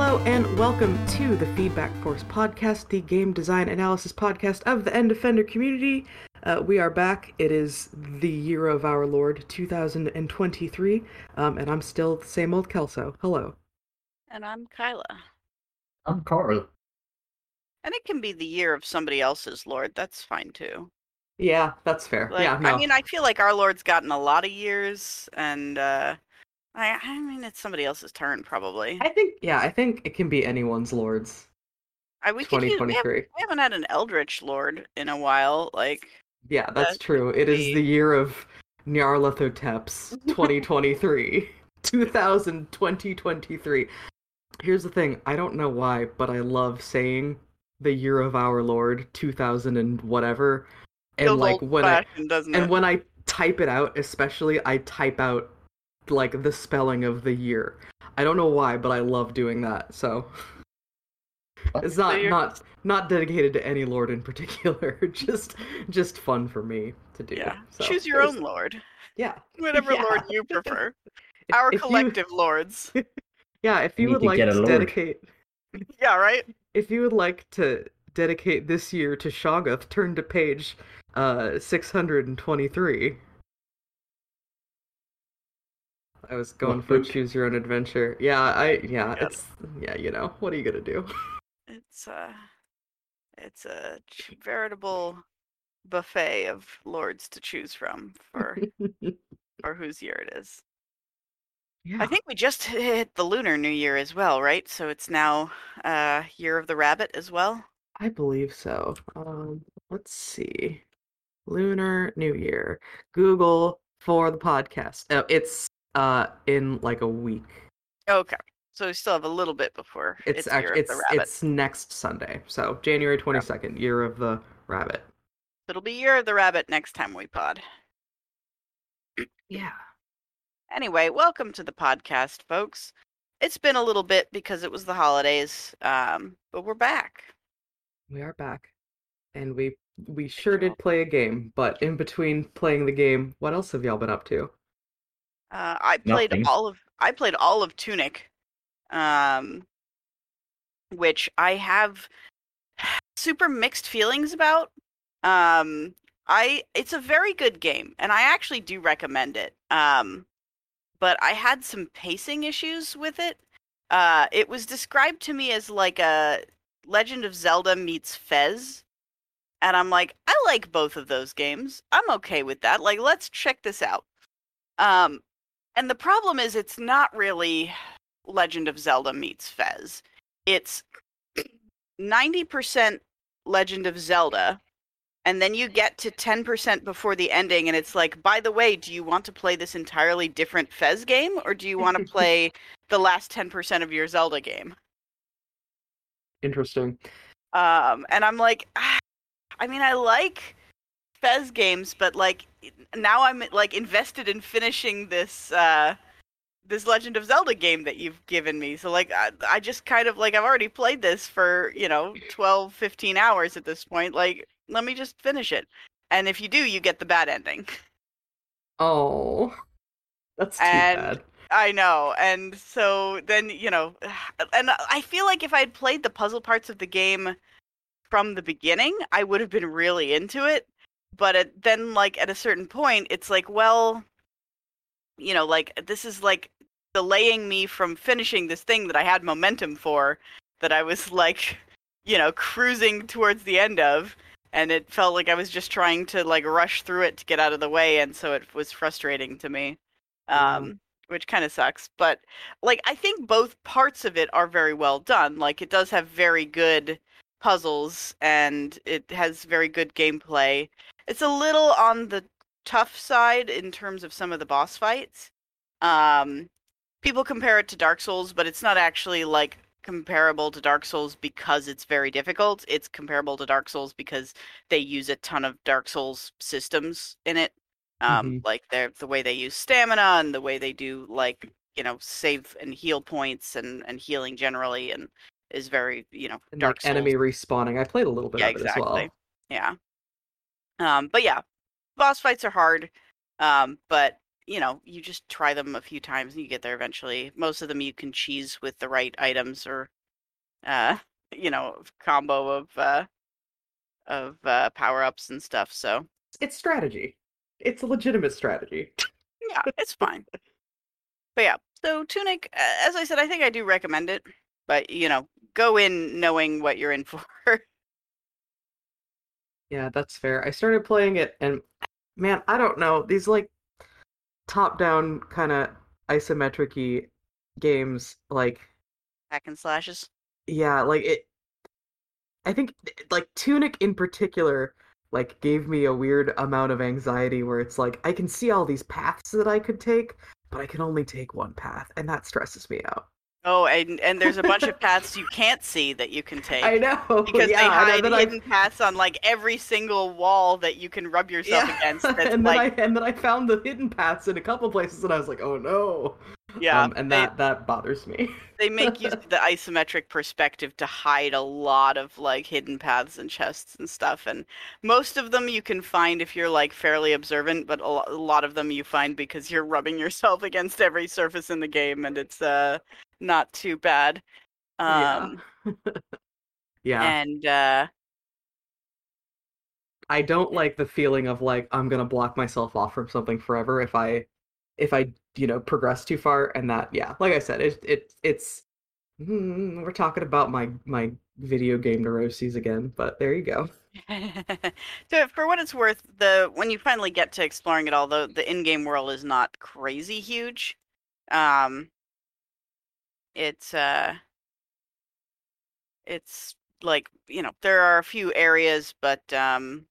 Hello and welcome to the Feedback Force podcast, the game design analysis podcast of the End Defender community. Uh, we are back. It is the year of our Lord 2023, um, and I'm still the same old Kelso. Hello. And I'm Kyla. I'm Carl. And it can be the year of somebody else's Lord. That's fine too. Yeah, that's fair. Like, yeah, no. I mean, I feel like our Lord's gotten a lot of years, and uh, I, I mean, it's somebody else's turn probably. I think yeah, I think it can be anyone's lords. I, we, could use, we, have, 2023. we haven't had an Eldritch Lord in a while. Like, Yeah, that's That true. It is be- the year of Nyarlathotep's 2023. 2000 2023. Here's the thing, I don't know why, but I love saying the year of our Lord 2000 and whatever. And feels like when I and it? when I type it out, especially I type out like the spelling of the year. I don't know why, but I love doing that. So it's not you're- not not dedicated to any lord in particular. just just fun for me to do. yeah, So, choose your own Lord, Yeah. whatever Yeah. Lord you prefer. If- Our if you- collective lords. yeah, if you Need would to like to lord. dedicate yeah, right. if you would like to dedicate this year to Shoggoth, turn to page uh 623. I was going for choose your own adventure. Yeah, I yeah, Yeah. it's yeah, you know, what are you gonna do? It's uh it's a veritable buffet of lords to choose from for for whose year it is. yeah. I think we just hit the lunar new year as well, right? So it's now uh year of the rabbit as well. I believe so. Um, let's see. Lunar New Year. Google for the podcast. Oh, it's uh in like a week. Okay. So we still have a little bit before It's it's, it's it's next Sunday. So January 22nd, year of the rabbit. It'll be year of the rabbit next time we pod. Yeah. Anyway, welcome to the podcast, folks. It's been a little bit because it was the holidays, um, but we're back. We are back. And we we sure did play a game, but in between playing the game, what else have y'all been up to? Uh, I played Nothing. all of I played all of Tunic, um, which I have super mixed feelings about. Um, I it's a very good game, and I actually do recommend it. Um, but I had some pacing issues with it. Uh, it was described to me as like a Legend of Zelda meets Fez. And I'm like, I like both of those games. I'm okay with that. Like, let's check this out. Um, and the problem is, it's not really Legend of Zelda meets Fez. It's 90% Legend of Zelda, and then you get to 10% before the ending, and it's like, by the way, do you want to play this entirely different Fez game, or do you want to play the last 10% of your Zelda game? Interesting. Um, and I'm like, ah, I mean, I like Fez games, but like now I'm like invested in finishing this uh, this Legend of Zelda game that you've given me. So like, I, I just kind of like I've already played this for you know 12, 15 hours at this point. Like, let me just finish it. And if you do, you get the bad ending. Oh. That's too And- bad. I know. And so then, you know, and I feel like if I'd played the puzzle parts of the game from the beginning, I would have been really into it. But it, then, like, at a certain point, it's like, well, you know, like, this is like delaying me from finishing this thing that I had momentum for, that I was like, you know, cruising towards the end of. And it felt like I was just trying to, like, rush through it to get out of the way. And so it was frustrating to me. Yeah. Um, which kind of sucks. But like I think both parts of it are very well done. Like it does have very good puzzles and it has very good gameplay. It's a little on the tough side in terms of some of the boss fights. Um people compare it to Dark Souls, but it's not actually like comparable to Dark Souls because it's very difficult. It's comparable to Dark Souls because they use a ton of Dark Souls systems in it um Mhm. like the way they use stamina and the way they do like you know save and heal points and and healing generally and is very you know And dark like enemy respawning. I played a little bit yeah of it as well. yeah um but yeah boss fights are hard um but you know, you just try them a few times and you get there eventually. Most of them you can cheese with the right items or, uh, you know, combo of uh, of uh, power ups and stuff. So It's strategy. It's a legitimate strategy. yeah, it's fine. But yeah, so Tunic, as I said, I think I do recommend it. But you know, go in knowing what you're in for. Yeah, that's fair. I started playing it and man, I don't know. These like top-down kind of isometric games like Hack and slashes. yeah, like it I think like Tunic in particular like gave me a weird amount of anxiety where it's like I can see all these paths that I could take, but I can only take one path and that stresses me out. Oh, and and there's a bunch of paths you can't see that you can take. I know. because yeah, they hide then I- hidden paths on like every single wall that you can rub yourself Yeah, against. And then like, I and then I found the hidden paths in a couple places, and I was like, "Oh no!" yeah, um, and they, that that bothers me. they make use of the isometric perspective to hide a lot of like hidden paths and chests and stuff. And most of them you can find if you're like fairly observant, but a lot of them you find because you're rubbing yourself against every surface in the game, and it's uh not too bad. Um, yeah, yeah. and uh, I don't like the feeling of like I'm gonna block myself off from something forever if I if I you know progress too far. And that yeah, like I said, it it it's mm, we're talking about my my video game neuroses again. But there you go. so for what it's worth, the when you finally get to exploring it all, the the in-game world is not crazy huge. Um, it's uh, it's like you know there are a few areas, but um,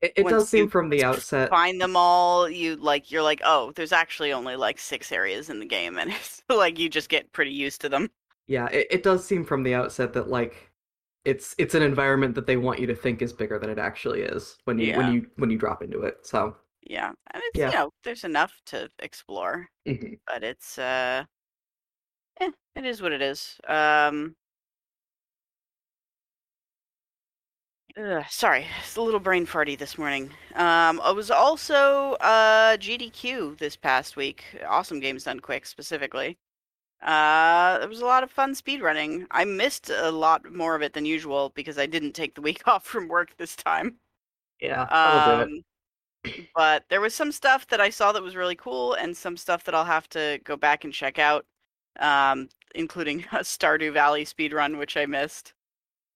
It, it does seem from the outset. find them all, you like you're like, oh, there's actually only like six areas in the game, and it's like you just get pretty used to them. Yeah, it, it does seem from the outset that like it's it's an environment that they want you to think is bigger than it actually is when you Yeah. when you when you drop into it. So Yeah, and it's Yeah. you know there's enough to explore. mhm. but it's uh eh, it is what it is um ugh, sorry it's a little brain farty this morning um i was also uh gdq this past week awesome games done quick specifically uh there was a lot of fun speedrunning i missed a lot more of it than usual because i didn't take the week off from work this time yeah, that'll do it. But there was some stuff that I saw that was really cool, and some stuff that I'll have to go back and check out, um, including a Stardew Valley speedrun, which I missed.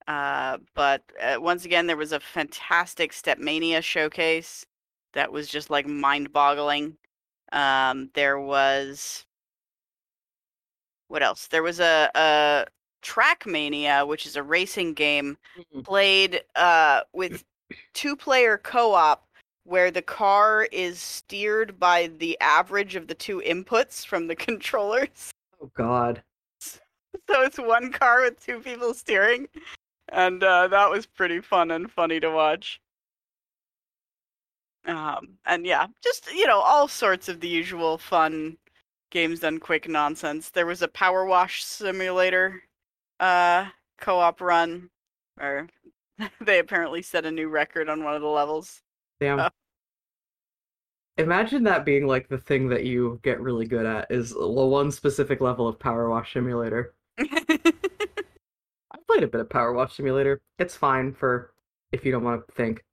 Uh, but uh, once again, there was a fantastic Stepmania showcase that was just like mind-boggling. Um, there was what else? There was a, a Trackmania, which is a racing game Mhm. played uh, with two-player co-op where the car is steered by the average of the two inputs from the controllers. Oh God. So it's one car with two people steering, and uh, that was pretty fun and funny to watch. Um, and yeah, just you know, all sorts of the usual fun games done quick nonsense. There was a power wash simulator uh, co-op run, where they apparently set a new record on one of the levels. Damn. Oh. Imagine that being like the thing that you get really good at is well, one specific level of Power Wash Simulator. I've played a bit of Power Wash Simulator. It's fine for if you don't want to think.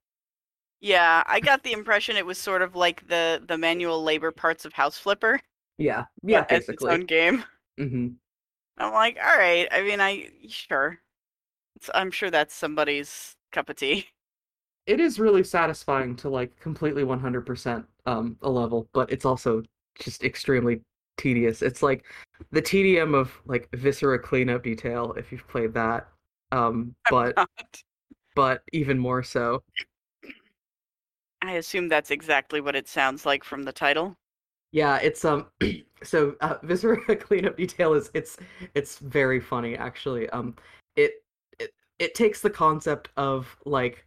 Yeah, I got the impression it was sort of like the the manual labor parts of House Flipper. Yeah, yeah, as its basically. own game. hmm I'm like, all right. I mean, I sure. It's, I'm sure that's somebody's cup of tea. It is really satisfying to like completely 100% um a level, but it's also just extremely tedious. It's like the tedium of like Viscera cleanup detail if you've played that. Um, but but even more so. I assume that's exactly what it sounds like from the title. Yeah, it's um so uh, Viscera cleanup detail is it's it's very funny actually. Um it it it takes the concept of like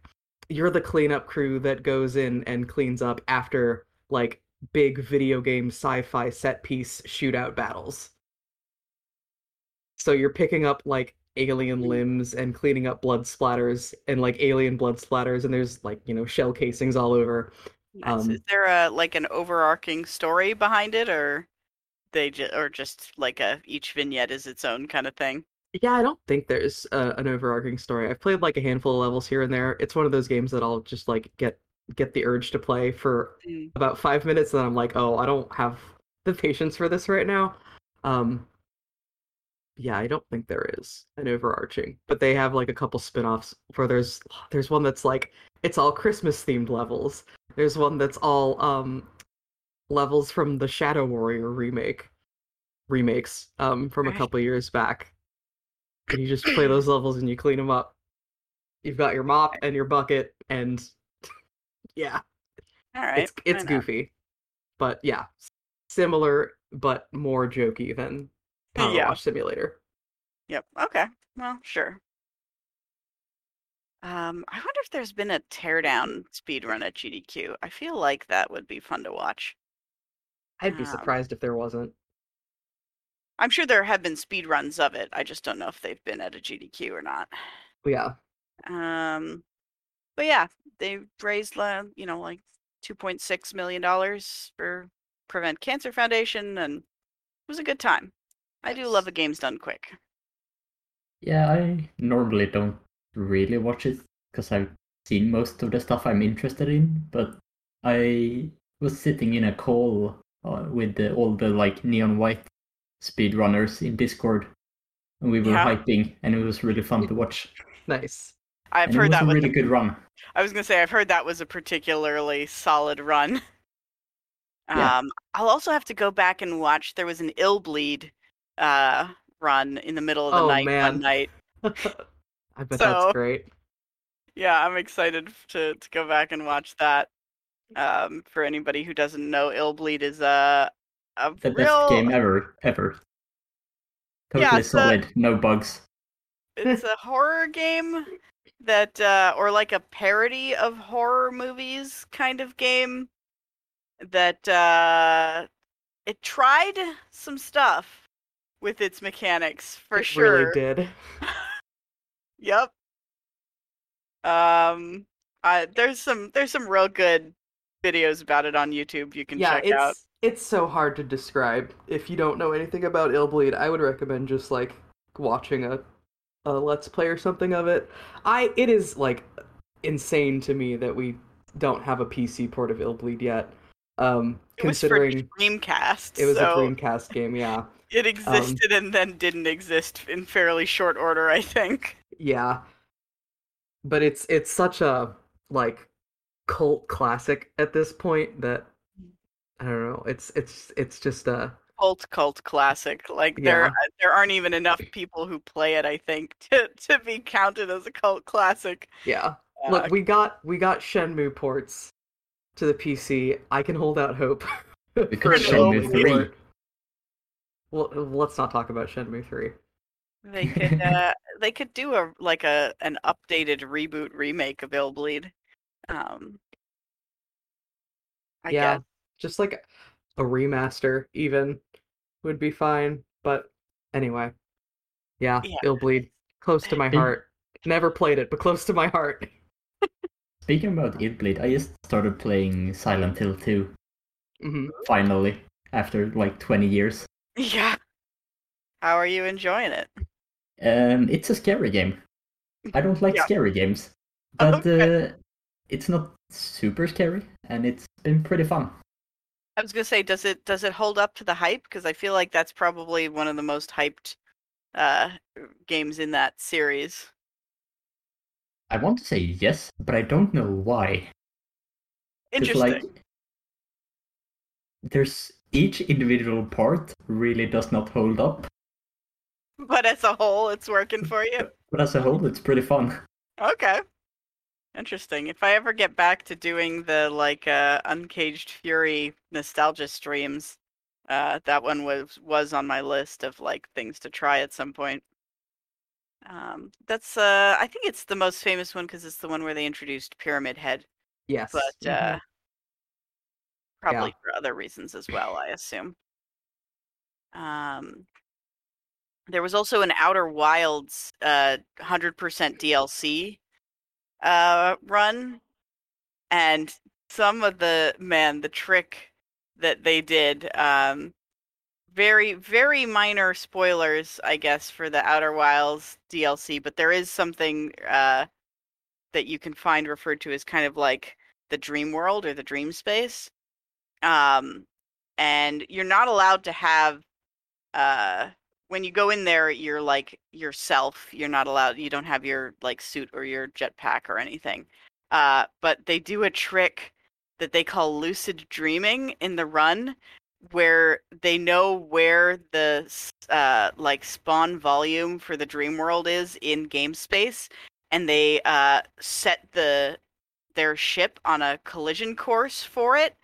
you're the cleanup crew that goes in and cleans up after like big video game sci-fi set piece shootout battles. So you're picking up like alien limbs and cleaning up blood splatters and like alien blood splatters and there's like, you know, shell casings all over Nice. Um, Is there a like an overarching story behind it, or they just or just like a each vignette is its own kind of thing? Yeah, I don't think there's uh, an overarching story. I've played like a handful of levels here and there. It's one of those games that I'll just like get get the urge to play for Mm. about five minutes, and then I'm like, oh, I don't have the patience for this right now. Um, yeah, I don't think there is an overarching, but they have like a couple spin-offs where there's there's one that's like it's all Christmas themed levels. There's one that's all um levels from the Shadow Warrior remake remakes um from a couple years back. And you just play those levels and you clean them up. You've got your mop and your bucket and yeah, All right, it's it's goofy. But yeah, similar but more jokey than Power Yeah. Wash Simulator. Yep. Okay. Well, sure. Um, I wonder if there's been a teardown speedrun at GDQ. I feel like that would be fun to watch. I'd be Um, surprised if there wasn't. I'm sure there have been speedruns of it. I just don't know if they've been at a GDQ or not. Yeah, Um, but yeah, they raised, uh, you know, like 2.6 million dollars for Prevent Cancer Foundation, and it was a good time. I do love a games done quick. Yeah, I normally don't really watch it because I've seen most of the stuff I'm interested in, but I was sitting in a call uh, with the, all the like neon white speedrunners in Discord, and we were Yeah. hyping, and it was really fun to watch. nice. I've and it heard was that a was really a- good run. I was gonna say I've heard that was a particularly solid run. Yeah. Um, I'll also have to go back and watch. There was an Illbleed uh, run in the middle of the Oh, night man. one night. I bet So- that's great. Yeah, I'm excited to to go back and watch that. Um, for anybody who doesn't know, Illbleed is a a The real. best game ever, ever. Yeah, Totally a- solid, no bugs. It's a horror game that, uh, or like a parody of horror movies kind of game that uh, it tried some stuff with its mechanics for it sure. really did. Yep. Um, uh, there's some there's some real good videos about it on YouTube you can yeah, check it's out. It's so hard to describe. If you don't know anything about Illbleed, I would recommend just like watching a a let's play or something of it. I it is like insane to me that we don't have a PC port of Illbleed yet. Um It was for considering Dreamcast. it was so a Dreamcast game, yeah. It existed and then didn't exist in fairly short order, I think. Yeah. But it's it's such a like cult classic at this point that I don't know. It's it's it's just a Cult cult classic. Like there Yeah. there aren't even enough people who play it, I think, to, to be counted as a cult classic. yeah. Uh, Look, we got we got Shenmue ports to the PC. I can hold out hope. We for Shenmue Illbleed 3. Well, let's not talk about Shenmue 3. they could uh, they could do a like a an updated reboot remake of Illbleed. Um I yeah. guess. Just like a remaster even would be fine, but anyway. Yeah, Yeah. Illbleed close to my heart. Never played it, but close to my heart. Speaking about Illbleed, I just started playing Silent Hill 2 hmm finally after like 20 years. Yeah. How are you enjoying it? Um, it's a scary game. I don't like Yeah. scary games, but Okay. uh, it's not super scary, and it's been pretty fun. I was gonna say, does it does it hold up to the hype? Because I feel like that's probably one of the most hyped uh games in that series. I want to say yes, but I don't know why. Interesting. Like, there's each individual part really does not hold up, But as a whole, it's working for you. but as a whole, it's pretty fun. Okay. Interesting. If I ever get back to doing the like uh Uncaged Fury nostalgia streams, uh that one was was on my list of like things to try at some point. Um that's uh I think it's the most famous one because it's the one where they introduced Pyramid Head, Yes. but Mhm. uh probably for other reasons as well, I assume. Um there was also an Outer Wilds uh 100% DLC uh run and some of the man the trick that they did um very very minor spoilers i guess for the outer wilds dlc but there is something uh that you can find referred to as kind of like the dream world or the dream space. Um and you're not allowed to have uh when you go in there you're like yourself you're not allowed you don't have your like suit or your jetpack or anything uh but they do a trick that they call lucid dreaming in the run where they know where the uh like spawn volume for the dream world is in game space and they uh set the their ship on a collision course for it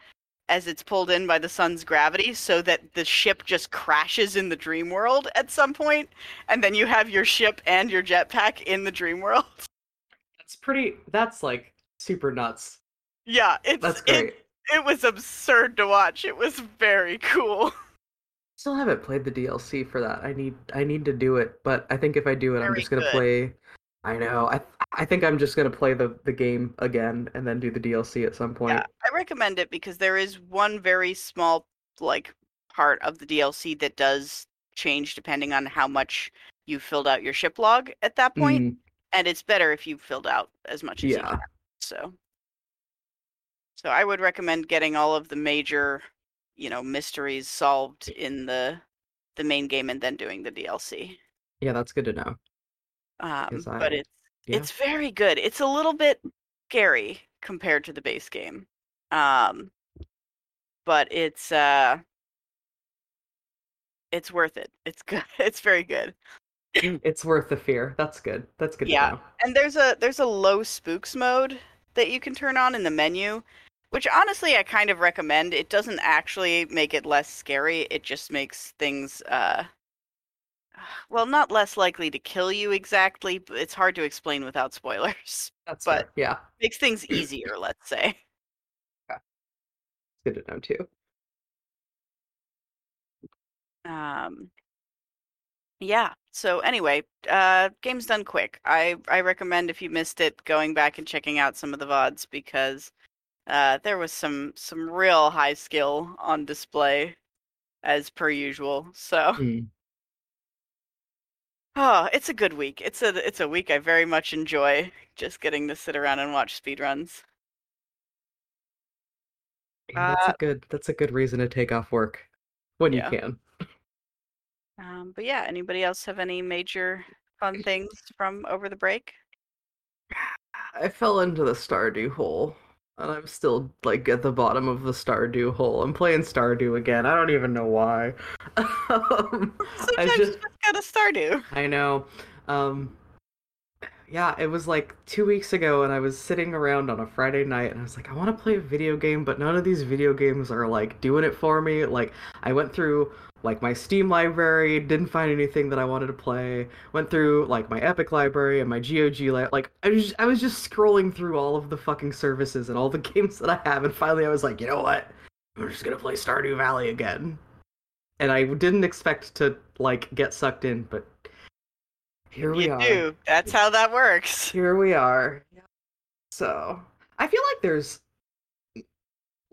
as it's pulled in by the sun's gravity so that the ship just crashes in the dream world at some point and then you have your ship and your jetpack in the dream world That's pretty. That's like super nuts. yeah it's That's it, great. it was absurd to watch it was very cool Still haven't played the DLC for that. I need. I need to do it, but I think if I do it, I'm just gonna good. play. I know. I I think I'm just gonna play the the game again and then do the DLC at some point. Yeah, I recommend it because there is one very small like part of the DLC that does change depending on how much you filled out your ship log at that point, Mm, and it's better if you filled out as much as you yeah. can. So, so I would recommend getting all of the major, you know, mysteries solved in the the main game and then doing the DLC. Yeah, that's good to know. Um, 'Cause but I- it's yeah. it's very good. It's a little bit scary compared to the base game. Um but it's uh it's worth it. It's good. It's very good. It's worth the fear. That's good. That's good Yeah. to know. And there's a there's a low spooks mode that you can turn on in the menu, which honestly I kind of recommend. It doesn't actually make it less scary. It just makes things uh well, not less likely to kill you exactly, but it's hard to explain without spoilers. That's But- fair. yeah. Makes things easier, let's say. It's good to know too. Um, yeah. So anyway, uh, game's done quick. I I recommend if you missed it, going back and checking out some of the vods because uh, there was some some real high skill on display, as per usual. So Mm. Oh, it's a good week. It's a it's a week I very much enjoy. Just getting to sit around and watch speedruns. That's Uh, a good. That's a good reason to take off work when Yeah. you can. Um, but yeah, anybody else have any major fun things from over the break? I fell into the Stardew hole, and I'm still like at the bottom of the Stardew hole. I'm playing Stardew again. I don't even know why. um, I Sometimes you just, just gotta Stardew. I know. Um, yeah, it was like two weeks ago, and I was sitting around on a Friday night, and I was like, I want to play a video game, but none of these video games are like doing it for me. Like, I went through like my Steam library, didn't find anything that I wanted to play. Went through like my Epic library and my GOG li- like I was I was just scrolling through all of the fucking services and all the games that I have, and finally I was like, you know what? I'm just gonna play Stardew Valley again. And I didn't expect to like get sucked in, but here we you are. do. That's how that works. Here we are. So I feel like there's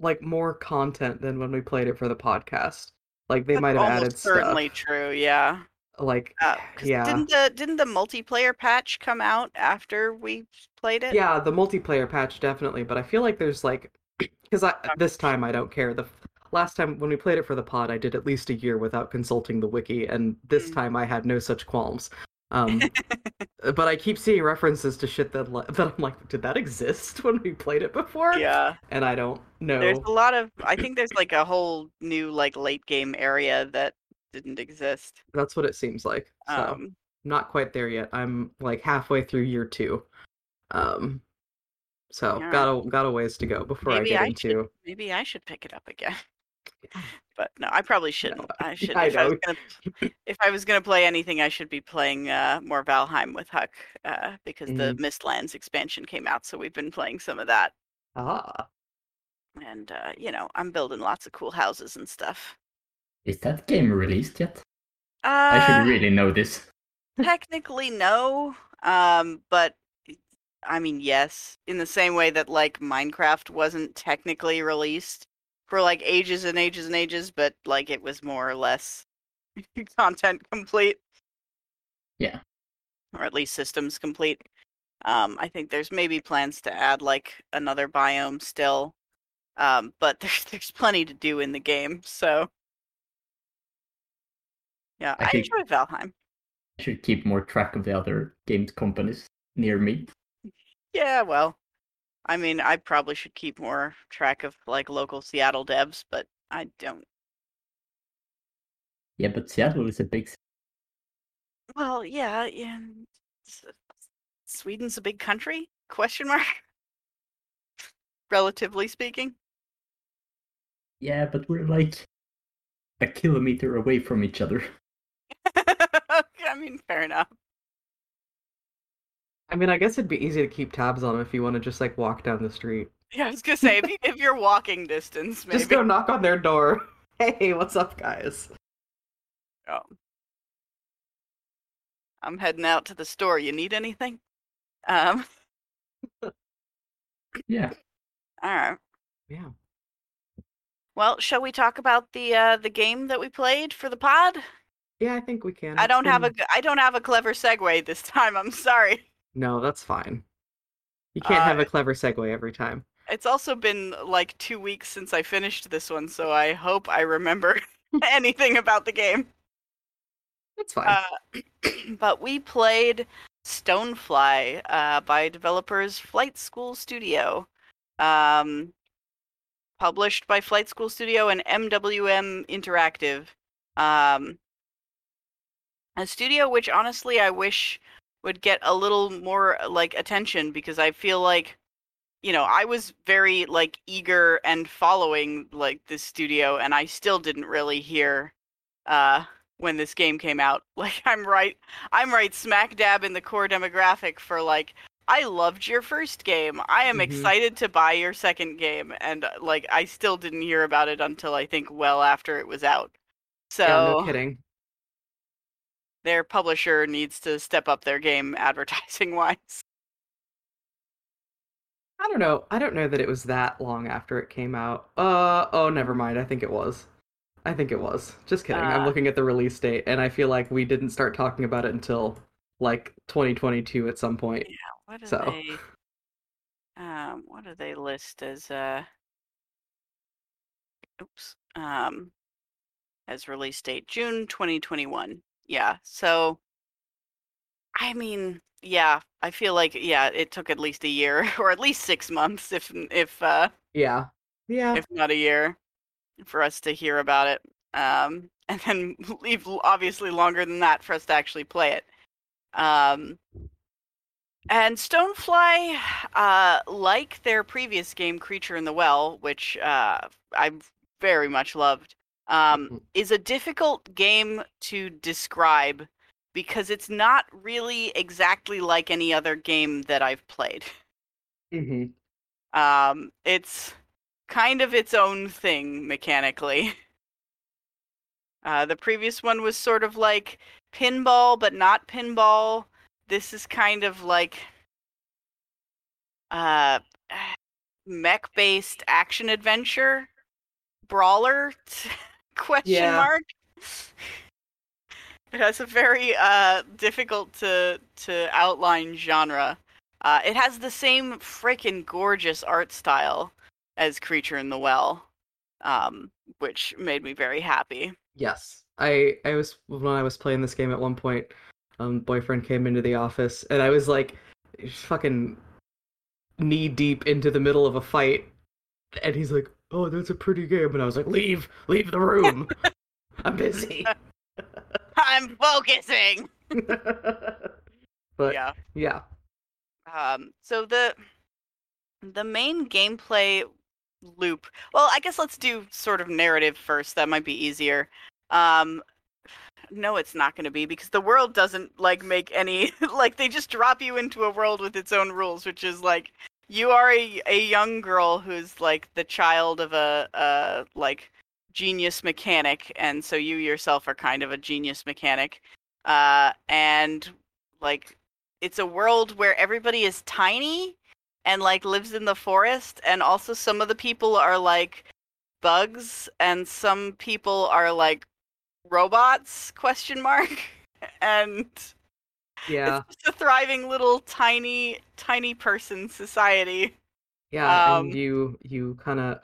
like more content than when we played it for the podcast. Like they That's might have added certainly stuff. true. Yeah. Like Uh, yeah. Didn't the didn't the multiplayer patch come out after we played it? Yeah, the multiplayer patch definitely, but I feel like there's like because I this time I don't care. The last time when we played it for the pod, I did at least a year without consulting the wiki, and this Mm. time I had no such qualms. Um, but I keep seeing references to shit that that I'm like, did that exist when we played it before? Yeah. And I don't know. There's a lot of. I think there's like a whole new like late game area that didn't exist. That's what it seems like. So Um. not quite there yet. I'm like halfway through year two. Um, so Yeah. got a got a ways to go before Maybe I I get should- into. Maybe I should pick it up again. But no, I probably shouldn't. I should. I if, I was gonna, if I was gonna play anything, I should be playing uh, more Valheim with Huck uh, because the Mhm. Mistlands expansion came out, so we've been playing some of that. Ah, And uh, you know, I'm building lots of cool houses and stuff. Is that game released yet? Uh, I should really know this. technically no, um, but I mean, yes, in the same way that like Minecraft wasn't technically released for like ages and ages and ages, but like it was more or less content complete. Yeah. Or at least systems complete. Um, I think there's maybe plans to add like another biome still. Um, but there's there's plenty to do in the game, so yeah, I I, enjoy Valheim. I should keep more track of the other games companies near me. Yeah, well, I mean, I probably should keep more track of like local Seattle devs, but I don't. Yeah, but Seattle is a big. Well, yeah, yeah. Sweden's a big country? Question mark. Relatively speaking. Yeah, but we're like a kilometer away from each other. I mean, fair enough. I mean, I guess it'd be easy to keep tabs on 'em if you want to just like walk down the street. Yeah, I was gonna say if, you, if you're walking distance, maybe. Just go knock on their door. Hey, what's up, guys? Oh. I'm heading out to the store. You need anything? Um. Yeah. All right. Yeah. Well, shall we talk about the uh, the game that we played for the pod? Yeah, I think we can. I don't have a I don't have a clever segue this time. I'm sorry. No, that's fine. You can't have Uh, a clever segue every time. It's also been like two weeks since I finished this one, so I hope I remember anything about the game. That's fine. Uh, but we played Stonefly uh, by developers Flight School Studio, um, published by Flight School Studio and MWM Interactive. Um, a studio which honestly I wish would get a little more like attention because I feel like you know I was very like eager and following like this studio and I still didn't really hear uh when this game came out like I'm right I'm right smack dab in the core demographic for like I loved your first game I am Mhm. excited to buy your second game and uh, like I still didn't hear about it until I think well after it was out so yeah, no kidding. Their publisher needs to step up their game advertising wise. I don't know. I don't know that it was that long after it came out. Uh oh, never mind. I think it was. I think it was. Just kidding. I'm Uh. looking at the release date and I feel like we didn't start talking about it until like 2022 at some point. Yeah, What do So. they um what do they list as uh oops um as release date June 2021. Yeah. So I mean, yeah, I feel like yeah, it took at least a year or at least 6 months if if uh Yeah. Yeah. if not a year, for us to hear about it. Um, and then leave obviously longer than that for us to actually play it. Um, and Stonefly, uh, like their previous game, Creature in the Well, which uh, I very much loved, um, Mhm. is a difficult game to describe because it's not really exactly like any other game that I've played. hmm Um, it's kind of its own thing mechanically. Uh, the previous one was sort of like pinball, but not pinball. This is kind of like uh, mech-based action adventure brawler question Yeah. mark. It has a very uh, difficult to to outline genre. Uh, it has the same freaking gorgeous art style as Creature in the Well, um, which made me very happy. Yes. I I was when I was playing this game at one point, um boyfriend came into the office and I was like fucking knee deep into the middle of a fight and he's like, "Oh, that's a pretty game." And I was like, "Leave, leave the room. I'm busy." I'm focusing. but yeah. yeah. Um, so the the main gameplay loop. Well, I guess let's do sort of narrative first. That might be easier. Um, no, it's not going to be because the world doesn't like make any like they just drop you into a world with its own rules, which is like you are a a young girl who's like the child of a a like genius mechanic, and so you yourself are kind of a genius mechanic. Uh, and like it's a world where everybody is tiny and like lives in the forest and also some of the people are like bugs and some people are like robots question mark and Yeah, it's just a thriving little tiny tiny person society. Yeah, Um, and you you kind of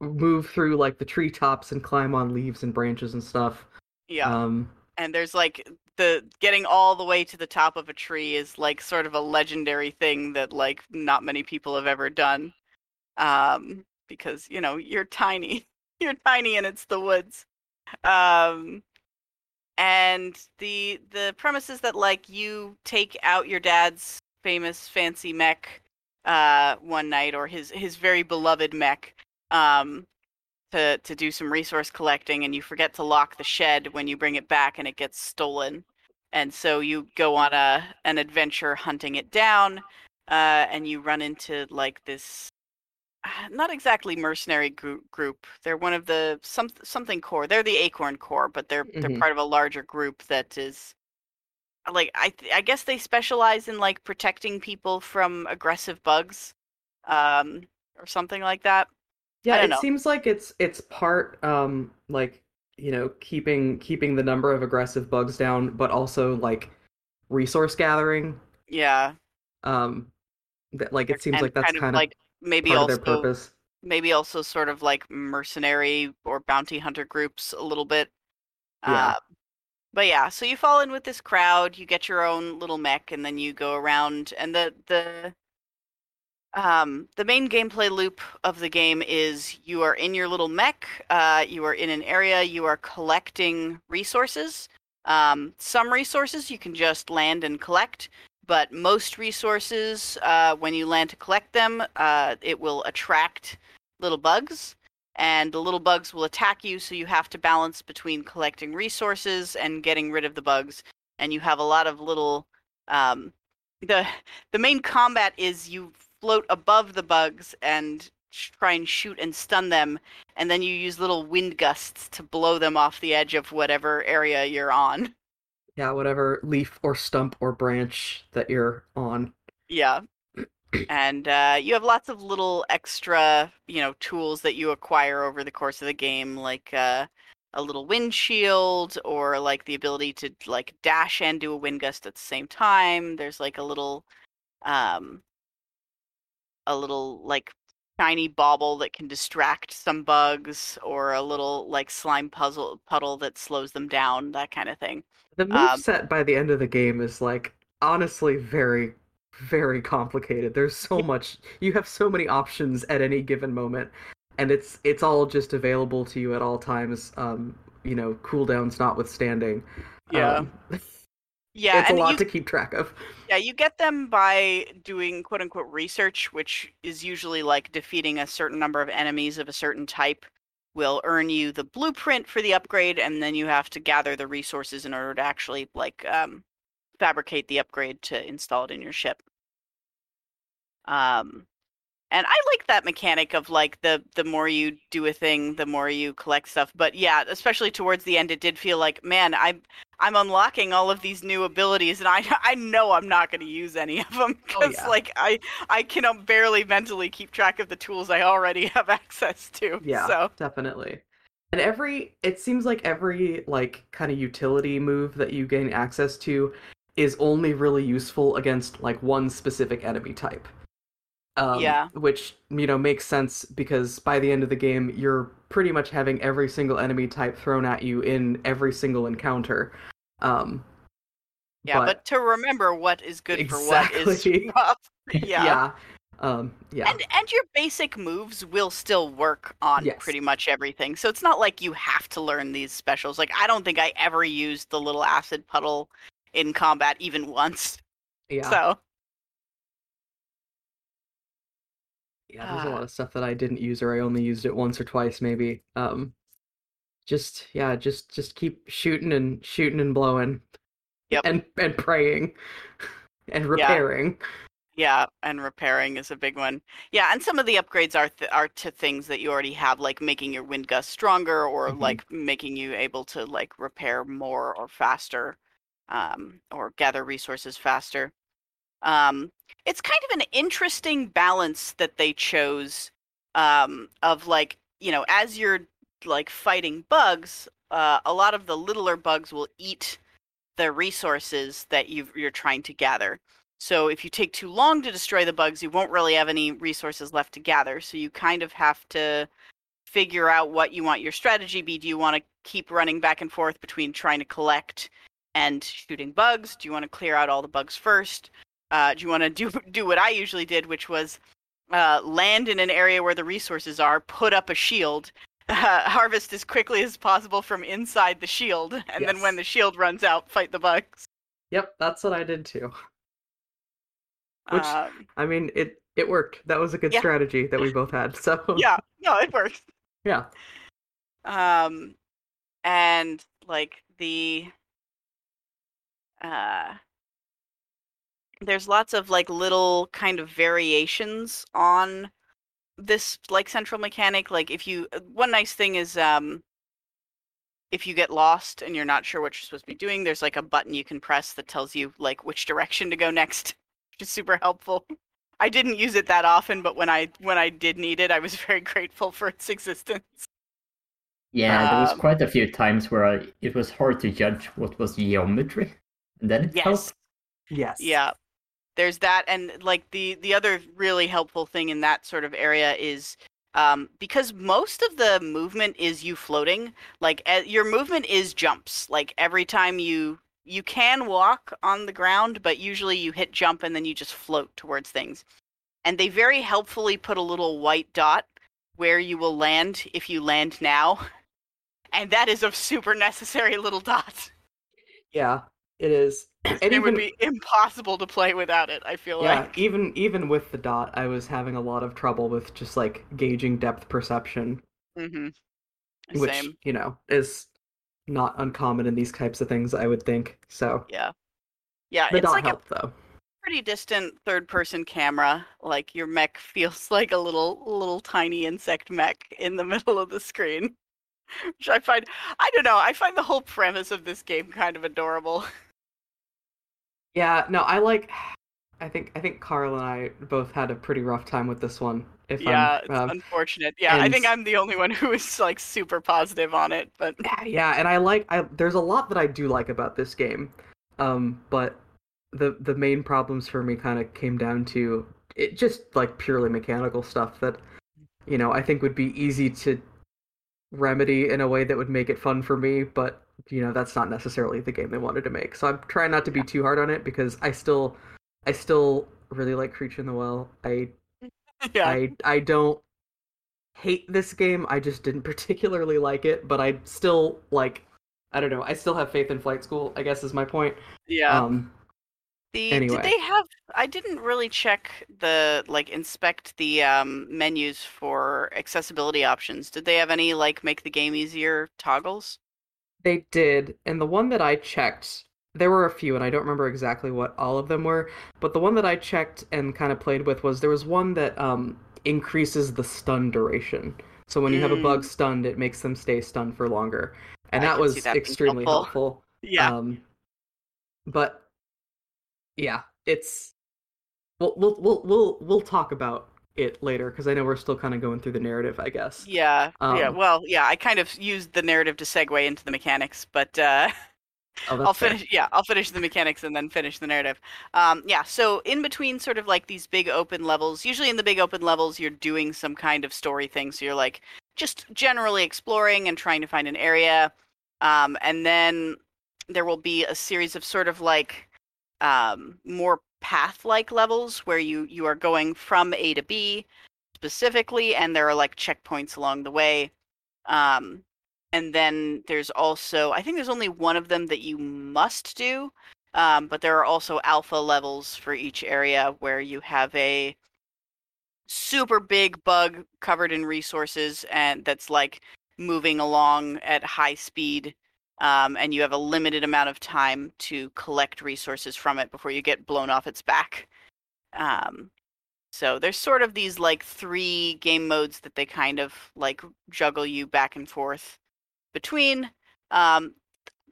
move through like the treetops and climb on leaves and branches and stuff. yeah. Um, and there's like the getting all the way to the top of a tree is like sort of a legendary thing that like not many people have ever done. Um because you know you're tiny you're tiny and it's the woods. Um and the the premise is that like you take out your dad's famous fancy mech uh one night or his his very beloved mech um to to do some resource collecting and you forget to lock the shed when you bring it back and it gets stolen. And so you go on a an adventure hunting it down uh and you run into like this not exactly mercenary group, group they're one of the some something core they're the Acorn Corps but they're they're Mhm. part of a larger group that is like i th- i guess they specialize in like protecting people from aggressive bugs um or something like that yeah, don't it know. seems like it's it's part um like you know keeping keeping the number of aggressive bugs down, but also like resource gathering. yeah Um, that like it seems and like that's kind of, like maybe also of their purpose. maybe also sort of like mercenary or bounty hunter groups a little bit. Yeah. Uh, but yeah, so you fall in with this crowd, you get your own little mech, and then you go around. And the the um the main gameplay loop of the game is you are in your little mech, uh, you are in an area, you are collecting resources. Um, some resources you can just land and collect, but most resources, uh, when you land to collect them, uh, it will attract little bugs, and the little bugs will attack you. So you have to balance between collecting resources and getting rid of the bugs. And you have a lot of little. Um, the the main combat is you float above the bugs and try and shoot and stun them, and then you use little wind gusts to blow them off the edge of whatever area you're on. Yeah, whatever leaf or stump or branch that you're on. Yeah. and uh, you have lots of little extra, you know, tools that you acquire over the course of the game, like uh, a little windshield or like the ability to like dash and do a wind gust at the same time. There's like a little, um, a little like shiny bauble that can distract some bugs, or a little like slime puzzle puddle that slows them down, that kind of thing. The move Um, set by the end of the game is like honestly very, very complicated. There's so much. You have so many options at any given moment, and it's it's all just available to you at all times. Um, you know, cooldowns notwithstanding. Yeah. Um, Yeah, it's a lot you to keep track of. Yeah, you get them by doing quote unquote research, which is usually like defeating a certain number of enemies of a certain type will earn you the blueprint for the upgrade, and then you have to gather the resources in order to actually like um, fabricate the upgrade to install it in your ship. Um, and I like that mechanic of like the the more you do a thing, the more you collect stuff. But yeah, especially towards the end, it did feel like, man, I'm I'm unlocking all of these new abilities, and I I know I'm not going to use any of them because yeah. like I I can um, barely mentally keep track of the tools I already have access to. Yeah, So definitely. And every it seems like every like kind of utility move that you gain access to is only really useful against like one specific enemy type. Um, Yeah. Which you know makes sense because by the end of the game you're pretty much having every single enemy type thrown at you in every single encounter. Um, yeah, but, to remember what is good for what is Exactly. rough. Yeah. yeah. Um, yeah. And and your basic moves will still work on Yes. pretty much everything. So it's not like you have to learn these specials. Like I don't think I ever used the little acid puddle in combat even once. yeah. So Yeah, there's a Ah. lot of stuff that I didn't use or I only used it once or twice maybe. Um just yeah, just just keep shooting and shooting and blowing. Yep. And and praying and repairing. yeah, yeah. and repairing is a big one. Yeah, and some of the upgrades are th- are to things that you already have, like making your wind gust stronger, or Mhm. like making you able to like repair more or faster, um, or gather resources faster. Um, it's kind of an interesting balance that they chose um, of like you know as you're like fighting bugs, uh, a lot of the littler bugs will eat the resources that you you're trying to gather. So if you take too long to destroy the bugs, you won't really have any resources left to gather. So you kind of have to figure out what you want your strategy be. Do you want to keep running back and forth between trying to collect and shooting bugs? Do you want to clear out all the bugs first? Uh, do you want to do do what I usually did, which was uh, land in an area where the resources are, put up a shield, uh, harvest as quickly as possible from inside the shield, and then when the shield runs out, fight the bugs. Yep, that's what I did too. Which- Um, I mean, it it worked. That was a good Yeah. strategy that we both had. So yeah, no, it works. yeah. um and like the uh there's lots of like little kind of variations on this like central mechanic like if you uh, one nice thing is um if you get lost and you're not sure what you're supposed to be doing there's like a button you can press that tells you like which direction to go next which is super helpful i didn't use it that often but when i when i did need it i was very grateful for its existence Yeah, there was Um, quite a few times where I, it was hard to judge what was geometry, and then it yes helped. Yes. Yeah. There's that and like the the other really helpful thing in that sort of area is um because most of the movement is you floating, like uh, your movement is jumps. Like every time you you can walk on the ground, but usually you hit jump and then you just float towards things. And they very helpfully put a little white dot where you will land if you land now. And that is a super necessary little dot. Yeah, it is. And it even would be impossible to play without it, I feel yeah, like. even even with the dot, I was having a lot of trouble with just like gauging depth perception, Mm-hmm. which Same. you know is not uncommon in these types of things. I would think. So Yeah. Yeah, the it's dot like a helped though. pretty distant third person camera. Like your mech feels like a little little tiny insect mech in the middle of the screen. Which I find I don't know, I find the whole premise of this game kind of adorable. Yeah, no, I like. I think I think Carl and I both had a pretty rough time with this one. If yeah, I'm, it's um, unfortunate. Yeah, I think I'm the only one who is like super positive on it, but Yeah, yeah, and I like I there's a lot that I do like about this game. Um, but the the main problems for me kind of came down to it just like purely mechanical stuff that you know, I think would be easy to remedy in a way that would make it fun for me, but you know, that's not necessarily the game they wanted to make. So I'm trying not to be too hard on it because I still I still really like Creature in the Well. I yeah. I I don't hate this game. I just didn't particularly like it, but I still like I don't know. I still have faith in Flight School. I guess is my point. yeah. Um The Anyway. did they have? I didn't really check the like inspect the um, menus for accessibility options. Did they have any like make the game easier toggles? They did, and the one that I checked, there were a few, and I don't remember exactly what all of them were, but the one that I checked and kind of played with was there was one that um increases the stun duration. So when you have a bug stunned, it makes them stay stunned for longer, and I that was that extremely helpful. helpful. Yeah, Um, but yeah, it's we'll we'll we'll we'll, we'll talk about it later because I know we're still kind of going through the narrative. I guess. yeah, yeah. um, Well, yeah. I kind of used the narrative to segue into the mechanics, but uh, Oh, I'll fair. finish. Yeah, I'll finish the mechanics and then finish the narrative. Um, yeah. So in between, sort of like these big open levels. Usually in the big open levels, you're doing some kind of story thing. So you're like just generally exploring and trying to find an area, um, and then there will be a series of sort of like um, more path-like levels where you you are going from A to B specifically, and there are like checkpoints along the way. Um, and then there's also i think there's only one of them that you must do um, but there are also alpha levels for each area where you have a super big bug covered in resources and that's like moving along at high speed um, and you have a limited amount of time to collect resources from it before you get blown off its back um, so there's sort of these like three game modes that they kind of like juggle you back and forth between. Um,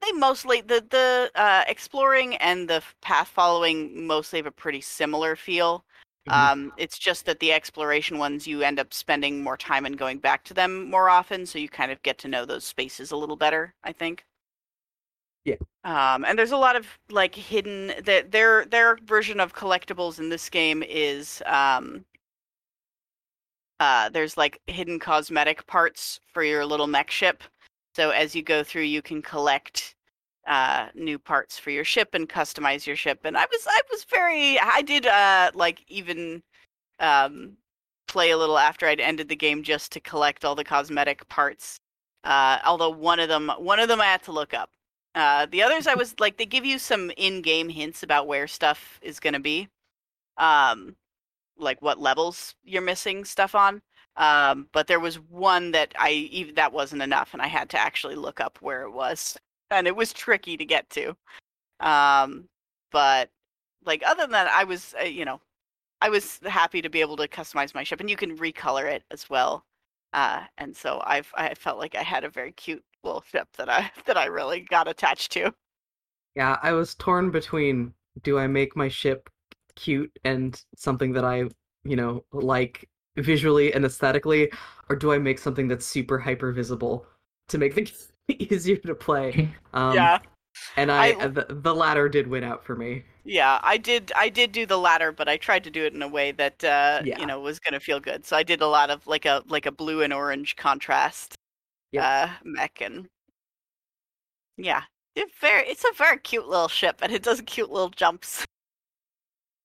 they mostly the the uh, exploring and the path following mostly have a pretty similar feel. Mhm. Um, it's just that the exploration ones you end up spending more time and going back to them more often, so you kind of get to know those spaces a little better. I think. Yeah. Um, and there's a lot of like hidden that their their version of collectibles in this game is um, uh, there's like hidden cosmetic parts for your little mech ship. So as you go through, you can collect uh, new parts for your ship and customize your ship. And I was I was very I did uh, like even um, play a little after I'd ended the game just to collect all the cosmetic parts. Uh, although one of them one of them I had to look up. Uh, the others I was like they give you some in-game hints about where stuff is going to be. Um, like what levels you're missing stuff on. Um, but there was one that I even that wasn't enough, and I had to actually look up where it was, and it was tricky to get to. Um, but like other than that, I was uh, you know I was happy to be able to customize my ship, and you can recolor it as well. Uh, and so I've I felt like I had a very cute little ship that I that I really got attached to. Yeah, I was torn between do I make my ship cute and something that I, you know, like visually and aesthetically, or do I make something that's super hyper visible to make things easier to play? Um, yeah, and I, I- the, the latter did win out for me. Yeah, I did. I did do the latter, but I tried to do it in a way that uh, Yeah. you know was going to feel good. So I did a lot of like a like a blue and orange contrast Yep. uh, mech, and yeah, it's very. It's a very cute little ship, and it does cute little jumps.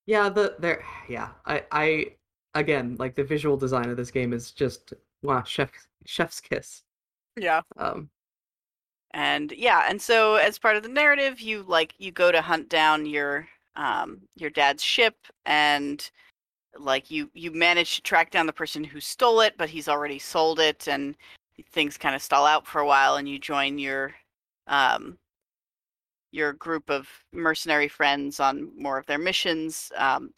Yeah, the there, yeah, I, I, again, like the visual design of this game is just wow, chef, chef's kiss. Yeah, Um, and yeah, and so as part of the narrative, you like you go to hunt down your um your dad's ship, and like you you manage to track down the person who stole it, but he's already sold it, and things kind of stall out for a while, and you join your um your group of mercenary friends on more of their missions. Um,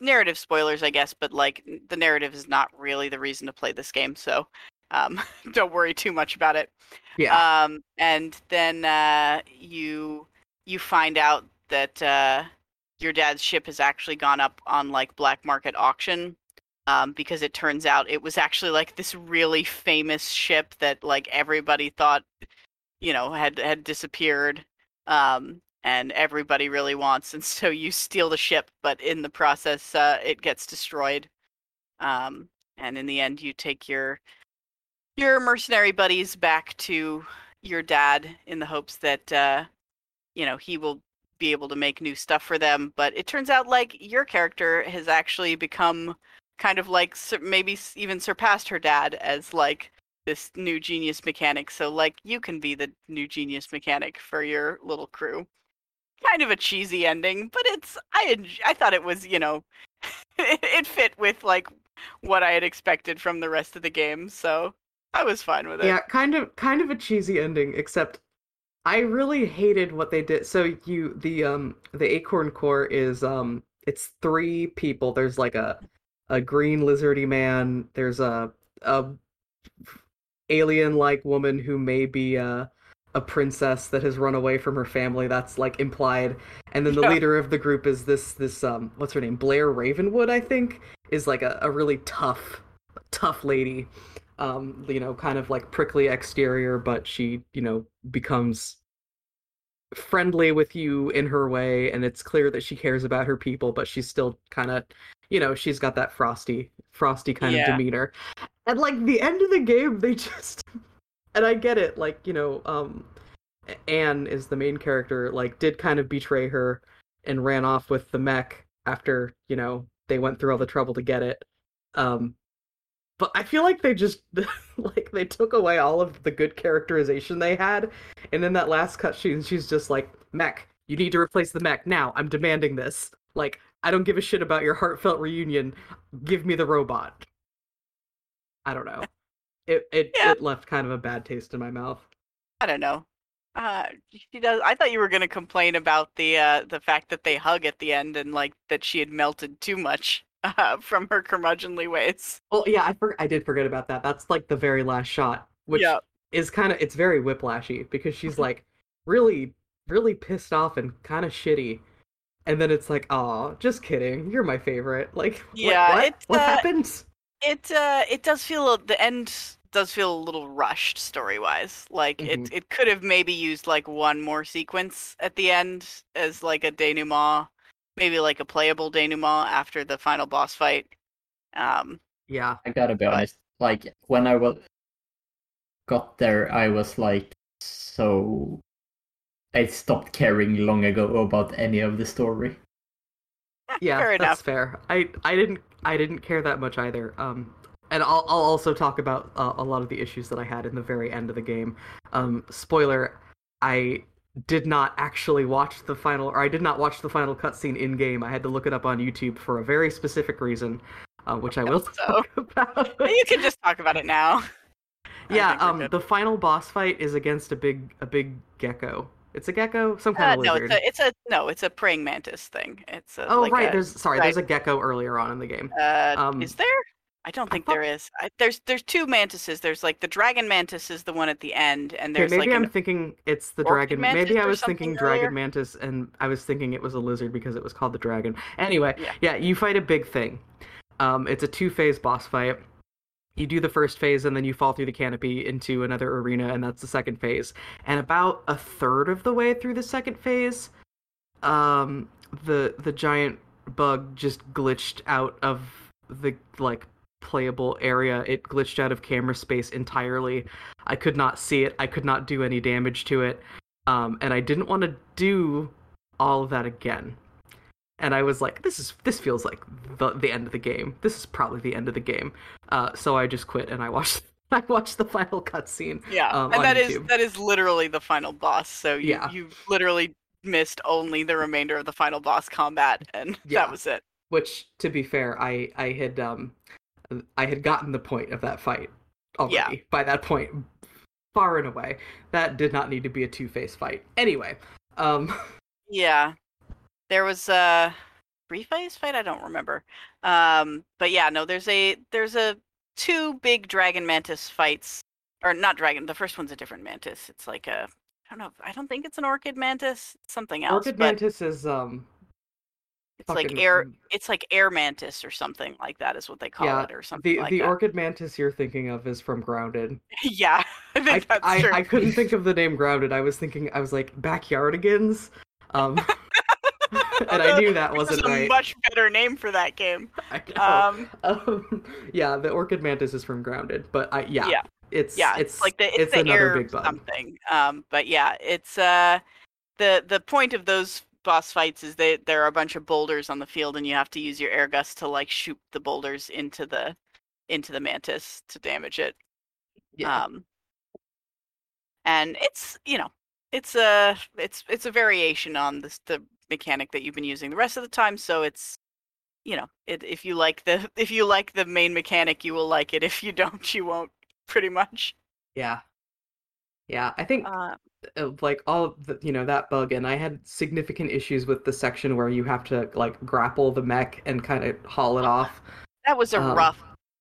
narrative spoilers, I guess, but like the narrative is not really the reason to play this game, so um, don't worry too much about it. yeah, Um, and then uh, you you find out that uh, your dad's ship has actually gone up on like black market auction. Um, because it turns out it was actually like this really famous ship that like everybody thought, you know, had had disappeared. Um, and everybody really wants, and so you steal the ship, but in the process, uh, it gets destroyed. Um, and in the end, you take your your mercenary buddies back to your dad in the hopes that uh you know he will be able to make new stuff for them but it turns out like your character has actually become kind of like maybe even surpassed her dad as like this new genius mechanic so like you can be the new genius mechanic for your little crew kind of a cheesy ending but it's i i thought it was you know it fit with like what i had expected from the rest of the game so i was fine with it yeah, kind of, kind of a cheesy ending. Except, I really hated what they did. So you, the um, the Acorn Corps is um, it's three people. There's like a a green lizardy man. There's a a alien like woman who may be a a princess that has run away from her family. That's like implied. And then the Yeah. leader of the group is this this um what's her name? Blair Ravenwood, I think, is like a, a really tough tough lady. Um, you know, kind of like prickly exterior, but she, you know, becomes friendly with you in her way, and it's clear that she cares about her people, but she's still kind of, you know, she's got that frosty, frosty kind Yeah. of demeanor. And like the end of the game, they just, and I get it, like you know, um, Anne is the main character, like did kind of betray her and ran off with the mech after you know they went through all the trouble to get it. Um, but I feel like they just like they took away all of the good characterization they had, and in that last cutscene, she's just like, "Mech, you need to replace the mech now. I'm demanding this. Like, I don't give a shit about your heartfelt reunion. Give me the robot." I don't know. It it Yeah. it left kind of a bad taste in my mouth. I don't know. Uh, she does. I thought you were going to complain about the uh, the fact that they hug at the end and like that she had melted too much uh, from her curmudgeonly ways. Oh yeah, I for- I did forget about that. That's like the very last shot, which yeah, is kind of it's very whiplashy because she's like, really, really pissed off and kind of shitty. And then it's like, oh, just kidding. You're my favorite. Like, Yeah, what? it's, what uh, happened? It uh it does feel the end does feel a little rushed story wise. Like Mhm. it it could have maybe used like one more sequence at the end as like a denouement, maybe like a playable denouement after the final boss fight. Um Yeah, I gotta be But- honest. Like when I was got there, I was like so. I stopped caring long ago about any of the story. yeah, fair that's enough. fair. I, I didn't, I didn't care that much either. Um, and I'll, I'll also talk about uh, a lot of the issues that I had in the very end of the game. Um, spoiler: I did not actually watch the final, or I did not watch the final cutscene in game. I had to look it up on YouTube for a very specific reason, uh, which I will So- talk about. you can just talk about it now. Yeah, um, the final boss fight is against a big, a big gecko. It's a gecko, some kind Uh, of no, it's a it's a no, it's a praying mantis thing. It's a, oh like right, there's sorry, there's a gecko earlier on in the game. Uh, Um, is there? I don't think there is. I, there's there's two mantises. There's like the dragon mantis is the one at the end, and Okay, there's maybe like I'm thinking it's the dragon. mantis Maybe I was thinking something dragon mantis, and I was thinking it was a lizard because it was called the dragon. Anyway, Yeah. yeah, you fight a big thing. Um, it's a two-phase boss fight. You do the first phase, and then you fall through the canopy into another arena, and that's the second phase. And about a third of the way through the second phase, um, the the giant bug just glitched out of the like playable area. It glitched out of camera space entirely. I could not see it. I could not do any damage to it. Um, and I didn't want to do all of that again. And I was like, this is this feels like the the end of the game. This is probably the end of the game. Uh, so I just quit and I watched I watched the final cutscene. yeah, um, and that is that is literally the final boss. So you Yeah. you literally missed only the remainder of the final boss combat, and Yeah. that was it. Which, to be fair, I I had um I had gotten the point of that fight already. Yeah. By that point, far and away, that did not need to be a two face fight. Anyway, um, Yeah, there was a three phase fight. I don't remember. Um, but yeah, no, there's a there's a two big dragon mantis fights, or not dragon. The first one's a different mantis. It's like a I don't know. I don't think it's an orchid mantis. Something else. Orchid but Mantis is um it's like air. It's like air mantis or something like that is what they call Yeah, it, or something The like the that. Orchid Mantis you're thinking of is from Grounded. yeah, I I, that's I, true. I couldn't think of the name Grounded. I was thinking I was like Backyardigans. Um and I knew that wasn't a right. much better name for that game. Um, Um, yeah, the Orchid Mantis is from Grounded, but I yeah, Yeah. it's yeah, it's it's, like the it's, it's the another big bug. something. Um, but yeah, it's uh the the point of those boss fights is that there are a bunch of boulders on the field, and you have to use your air gust to like shoot the boulders into the into the mantis to damage it. Yeah, Um, and it's you know it's a it's it's a variation on this the mechanic that you've been using the rest of the time. So it's you know it, if you like the if you like the main mechanic, you will like it. If you don't, you won't. Pretty much. yeah, yeah. I think Uh, like all the, you know that bug, and I had significant issues with the section where you have to like grapple the mech and kind of haul it off. that was a Um, rough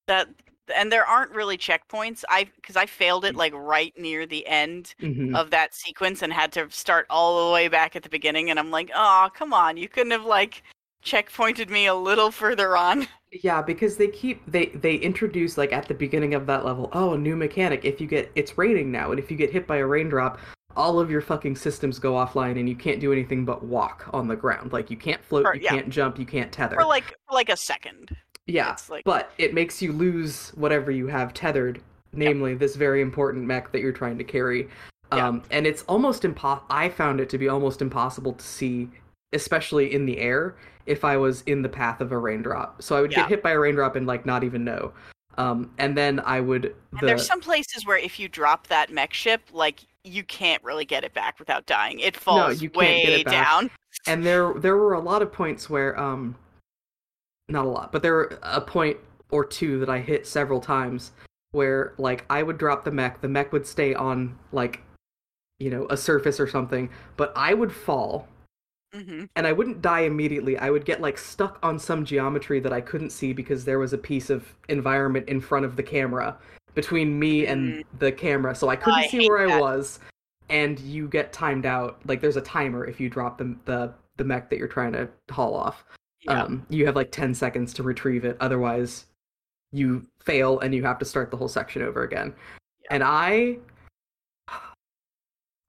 that and there aren't really checkpoints. I because I failed it like right near the end Mhm. of that sequence and had to start all the way back at the beginning. And I'm like, oh come on, you couldn't have like checkpointed me a little further on. Yeah, because they keep they they introduce like at the beginning of that level, oh, a new mechanic. If you get it's raining now, and if you get hit by a raindrop, all of your fucking systems go offline, and you can't do anything but walk on the ground. Like you can't float, you yeah. can't jump, you can't tether. for like for like a second. yeah, like but it makes you lose whatever you have tethered, namely this very important mech that you're trying to carry. Um, and it's almost impo. I found it to be almost impossible to see, especially in the air, if I was in the path of a raindrop. So I would Yeah. get hit by a raindrop and like not even know. Um, and then I would and the there's some places where if you drop that mech ship, like you can't really get it back without dying. It falls can't way get it back. down. and there there were a lot of points where um not a lot but there were a point or two that i hit several times where like i would drop the mech the mech would stay on like you know a surface or something but i would fall hmm and i wouldn't die immediately i would get like stuck on some geometry that i couldn't see because there was a piece of environment in front of the camera between me and the camera so i couldn't I see where i was and you get timed out. Like there's a timer if you drop the the the mech that you're trying to haul off. Yeah. Um, you have like 10 seconds to retrieve it. Otherwise, you fail and you have to start the whole section over again. Yeah. And I,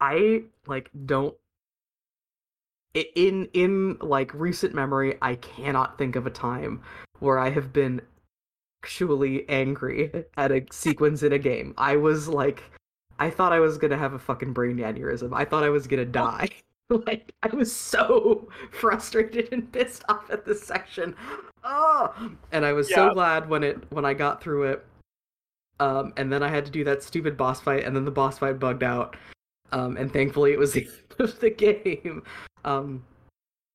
I like don't. In in like recent memory, I cannot think of a time where I have been actually angry at a sequence in a game. I was like, I thought I was gonna have a fucking brain aneurysm. I thought I was gonna die. like I was so frustrated and pissed off at this section. Oh, and I was so glad when it when I got through it. Um, and then I had to do that stupid boss fight, and then the boss fight bugged out. Um, and thankfully it was the end of the game. Um,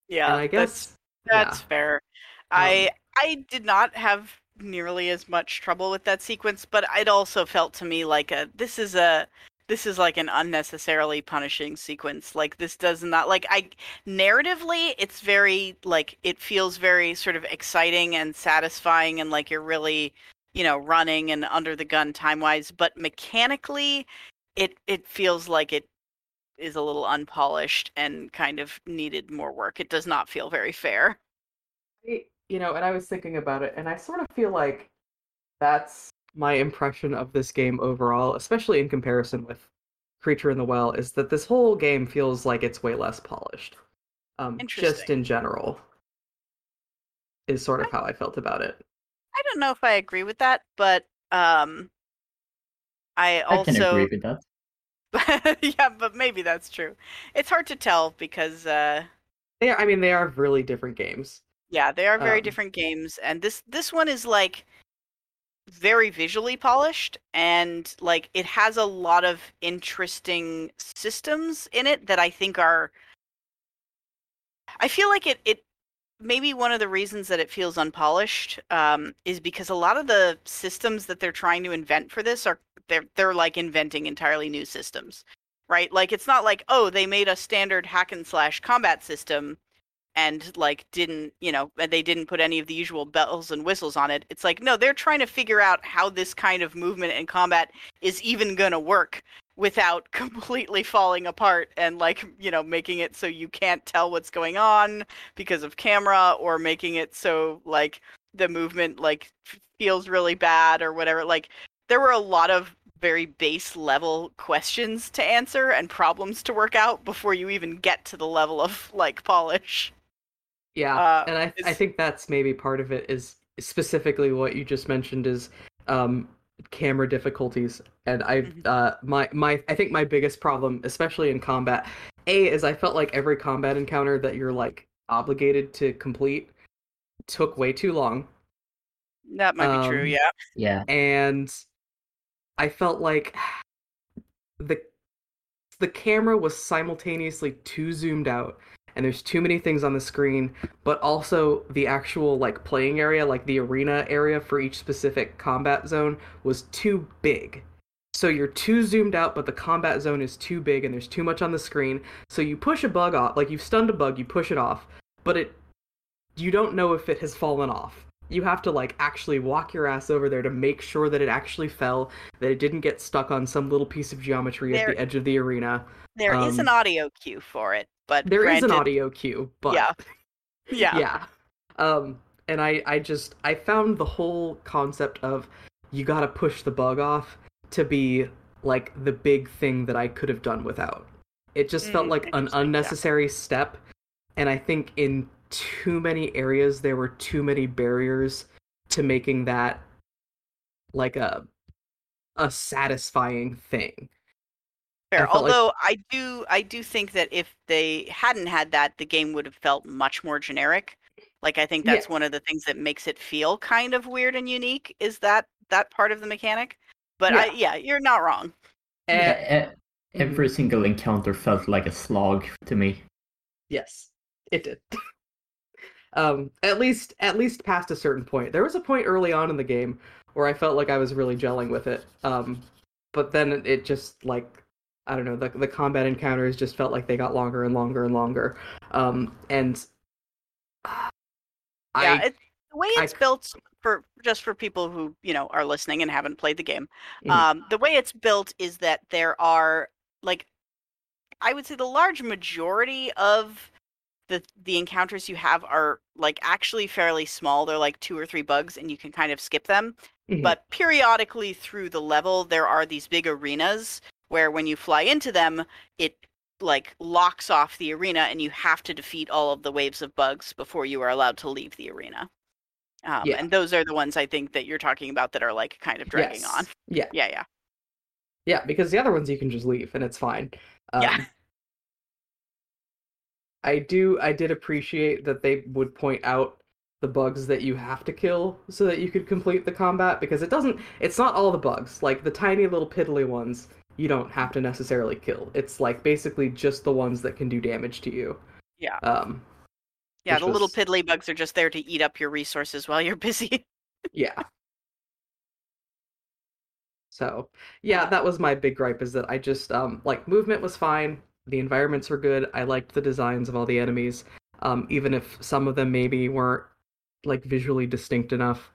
Yeah, I guess that's yeah. fair. Um, I I did not have nearly as much trouble with that sequence, but it also felt to me like a this is a this is like an unnecessarily punishing sequence. Like this does not like I narratively it's very like it feels very sort of exciting and satisfying and like you're really, you know, running and under the gun time-wise, but mechanically it it feels like it is a little unpolished and kind of needed more work. It does not feel very fair. You know, and I was thinking about it, and I sort of feel like that's my impression of this game overall, especially in comparison with Creature in the Well, is that this whole game feels like it's way less polished. Um, just in general, is sort of how I felt about it. I don't know if I agree with that, but um I I can also agree with that. yeah, but maybe that's true. It's hard to tell because uh They are, I mean, they are really different games. Yeah, they are very Um, different games and this this one is like very visually polished and like it has a lot of interesting systems in it that I think are I feel like it it maybe one of the reasons that it feels unpolished um, is because a lot of the systems that they're trying to invent for this are they're they're like inventing entirely new systems, right? Like it's not like oh they made a standard hack and slash combat system and like didn't you know they didn't put any of the usual bells and whistles on it. It's like no they're trying to figure out how this kind of movement and combat is even gonna work without completely falling apart and like you know making it so you can't tell what's going on because of camera or making it so like the movement like feels really bad or whatever like there were a lot of very base level questions to answer and problems to work out before you even get to the level of like polish Yeah, Uh, and I I think that's maybe part of it is specifically what you just mentioned is um camera difficulties and I Mhm. uh my my I think my biggest problem especially in combat a is I felt like every combat encounter that you're like obligated to complete took way too long that might be true Um, yeah Yeah. and I felt like the the camera was simultaneously too zoomed out and there's too many things on the screen but also the actual like playing area like the arena area for each specific combat zone was too big. So you're too zoomed out but the combat zone is too big and there's too much on the screen. So you push a bug off like you've stunned a bug you push it off but it you don't know if it has fallen off. You have to like actually walk your ass over there to make sure that it actually fell that it didn't get stuck on some little piece of geometry at the edge of the arena. There is an um, audio cue for it but there is an audio cue but yeah. Yeah. yeah. Um and i i just i found the whole concept of you gotta push the bug off to be like the big thing that i could have done without. It just felt Mm, like an interesting, yeah. unnecessary step and i think in too many areas there were too many barriers to making that like a a satisfying thing Fair. felt like- Although I do, I do think that if they hadn't had that, the game would have felt much more generic. Like I think Yeah. that's one of the things that makes it feel kind of weird and unique. Is that that part of the mechanic? But I, yeah, you're not wrong. Eh, Yeah, e- every single encounter felt like a slog to me. Yes, it did. um, at least at least past a certain point. There was a point early on in the game where I felt like I was really gelling with it. Um, but then it just like I don't know, the the combat encounters just felt like they got longer and longer and longer. Um, and yeah, I it, the way it's c- built for just for people who you know are listening and haven't played the game. Mhm. Um, the way it's built is that there are like I would say the large majority of the the encounters you have are like actually fairly small. They're like two or three bugs, and you can kind of skip them. Mhm. But periodically through the level, there are these big arenas where when you fly into them, it like locks off the arena, and you have to defeat all of the waves of bugs before you are allowed to leave the arena. Um, Yeah. And those are the ones I think that you're talking about that are like kind of dragging Yes. on. Yeah, Yeah, yeah. yeah, because the other ones you can just leave and it's fine. Um, Yeah. I do. I did appreciate that they would point out the bugs that you have to kill so that you could complete the combat because it doesn't. It's not all the bugs. Like the tiny little piddly ones, you don't have to necessarily kill. It's like basically just the ones that can do damage to you. Yeah. Um. Yeah, the little piddly bugs are just there to eat up your resources while you're busy. Yeah. So, yeah, that was my big gripe is that I just um like movement was fine, the environments were good, I liked the designs of all the enemies, um even if some of them maybe weren't like visually distinct enough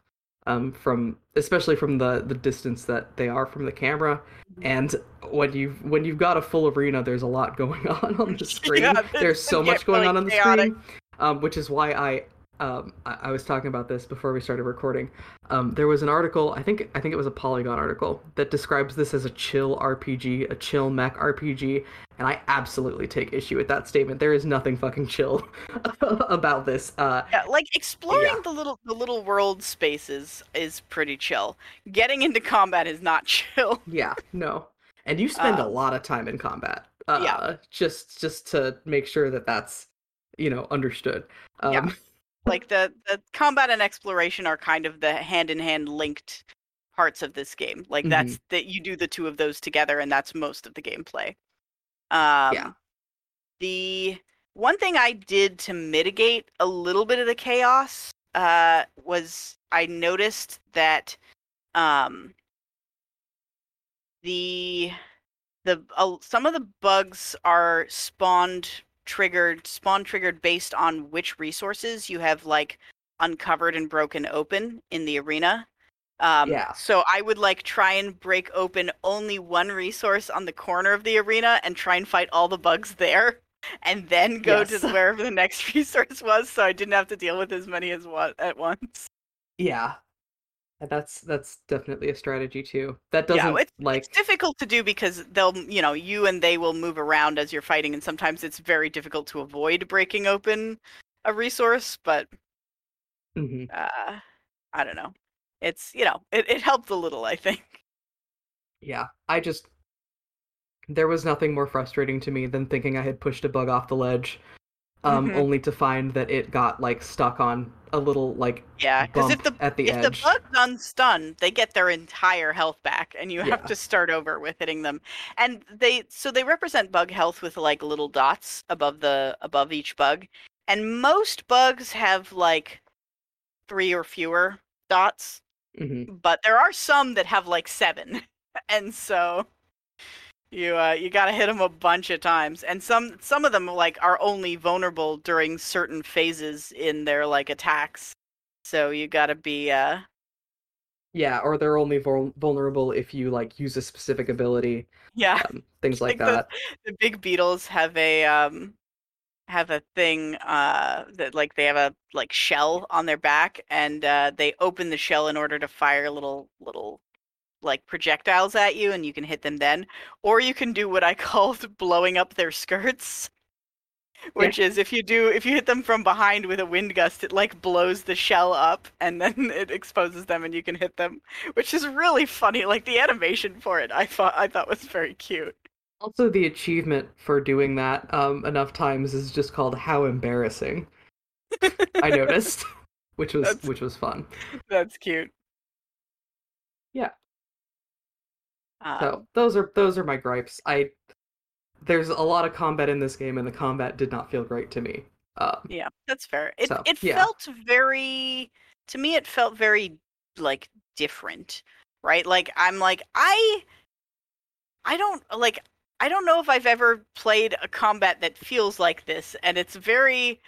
um from especially from the the distance that they are from the camera. And when you've when you've got a full arena there's a lot going on on the screen. Yeah, there's so much going really on on the chaotic. screen um, which is why I um, I, I was talking about this before we started recording. Um, there was an article, I think I think it was a Polygon article that describes this as a chill RPG, a chill mech RPG, and I absolutely take issue with that statement. There is nothing fucking chill about this. Uh, Yeah, like exploring Yeah. the little the little world spaces is pretty chill. Getting into combat is not chill. yeah, no, and you spend a Um, lot of time in combat. Uh, yeah. just just to make sure that that's you know understood. Um, Yeah. Like the the combat and exploration are kind of the hand in hand linked parts of this game. Like that's that you do the two of those together, and that's most of the gameplay. Um, Yeah. The one thing I did to mitigate a little bit of the chaos uh, was I noticed that um, the the uh, some of the bugs are spawned triggered spawn triggered based on which resources you have like uncovered and broken open in the arena. Um, Yeah. So I would like try and break open only one resource on the corner of the arena and try and fight all the bugs there, and then go to wherever the next resource was, so I didn't have to deal with as many as one at once. yeah, And that's that's definitely a strategy too. That doesn't yeah, it's, like it's difficult to do because they'll, you know, you and they will move around as you're fighting, and sometimes it's very difficult to avoid breaking open a resource. But mhm. uh, I don't know. It's you know, it, it helped a little, I think. Yeah, I just there was nothing more frustrating to me than thinking I had pushed a bug off the ledge, um, Mhm. only to find that it got like stuck on a little like Yeah, because if the at the if edge. the bug's unstunned, they get their entire health back, and you have Yeah. to start over with hitting them. And they so they represent bug health with like little dots above the above each bug, and most bugs have like three or fewer dots, Mhm. but there are some that have like seven, and so you uh, you got to hit them a bunch of times, and some some of them like are only vulnerable during certain phases in their like attacks. So you got to be uh Yeah, or they're only vul- vulnerable if you like use a specific ability, yeah. um, things like, Like the- that. the big beetles have a um have a thing uh that like they have a like shell on their back and uh they open the shell in order to fire little little like projectiles at you and you can hit them then or you can do what i called blowing up their skirts which is if you do if you hit them from behind with a wind gust it like blows the shell up and then it exposes them and you can hit them which is really funny like the animation for it i thought i thought was very cute Also, the achievement for doing that um, enough times is just called "How embarrassing." I noticed, which was That's- which was fun. That's cute. Yeah. Um, So those are those are my gripes. I there's a lot of combat in this game, and the combat did not feel great to me. Um, yeah, that's fair. It So, it yeah. felt very to me it felt very like different, right? Like I'm like I I don't like I don't know if I've ever played a combat that feels like this and it's very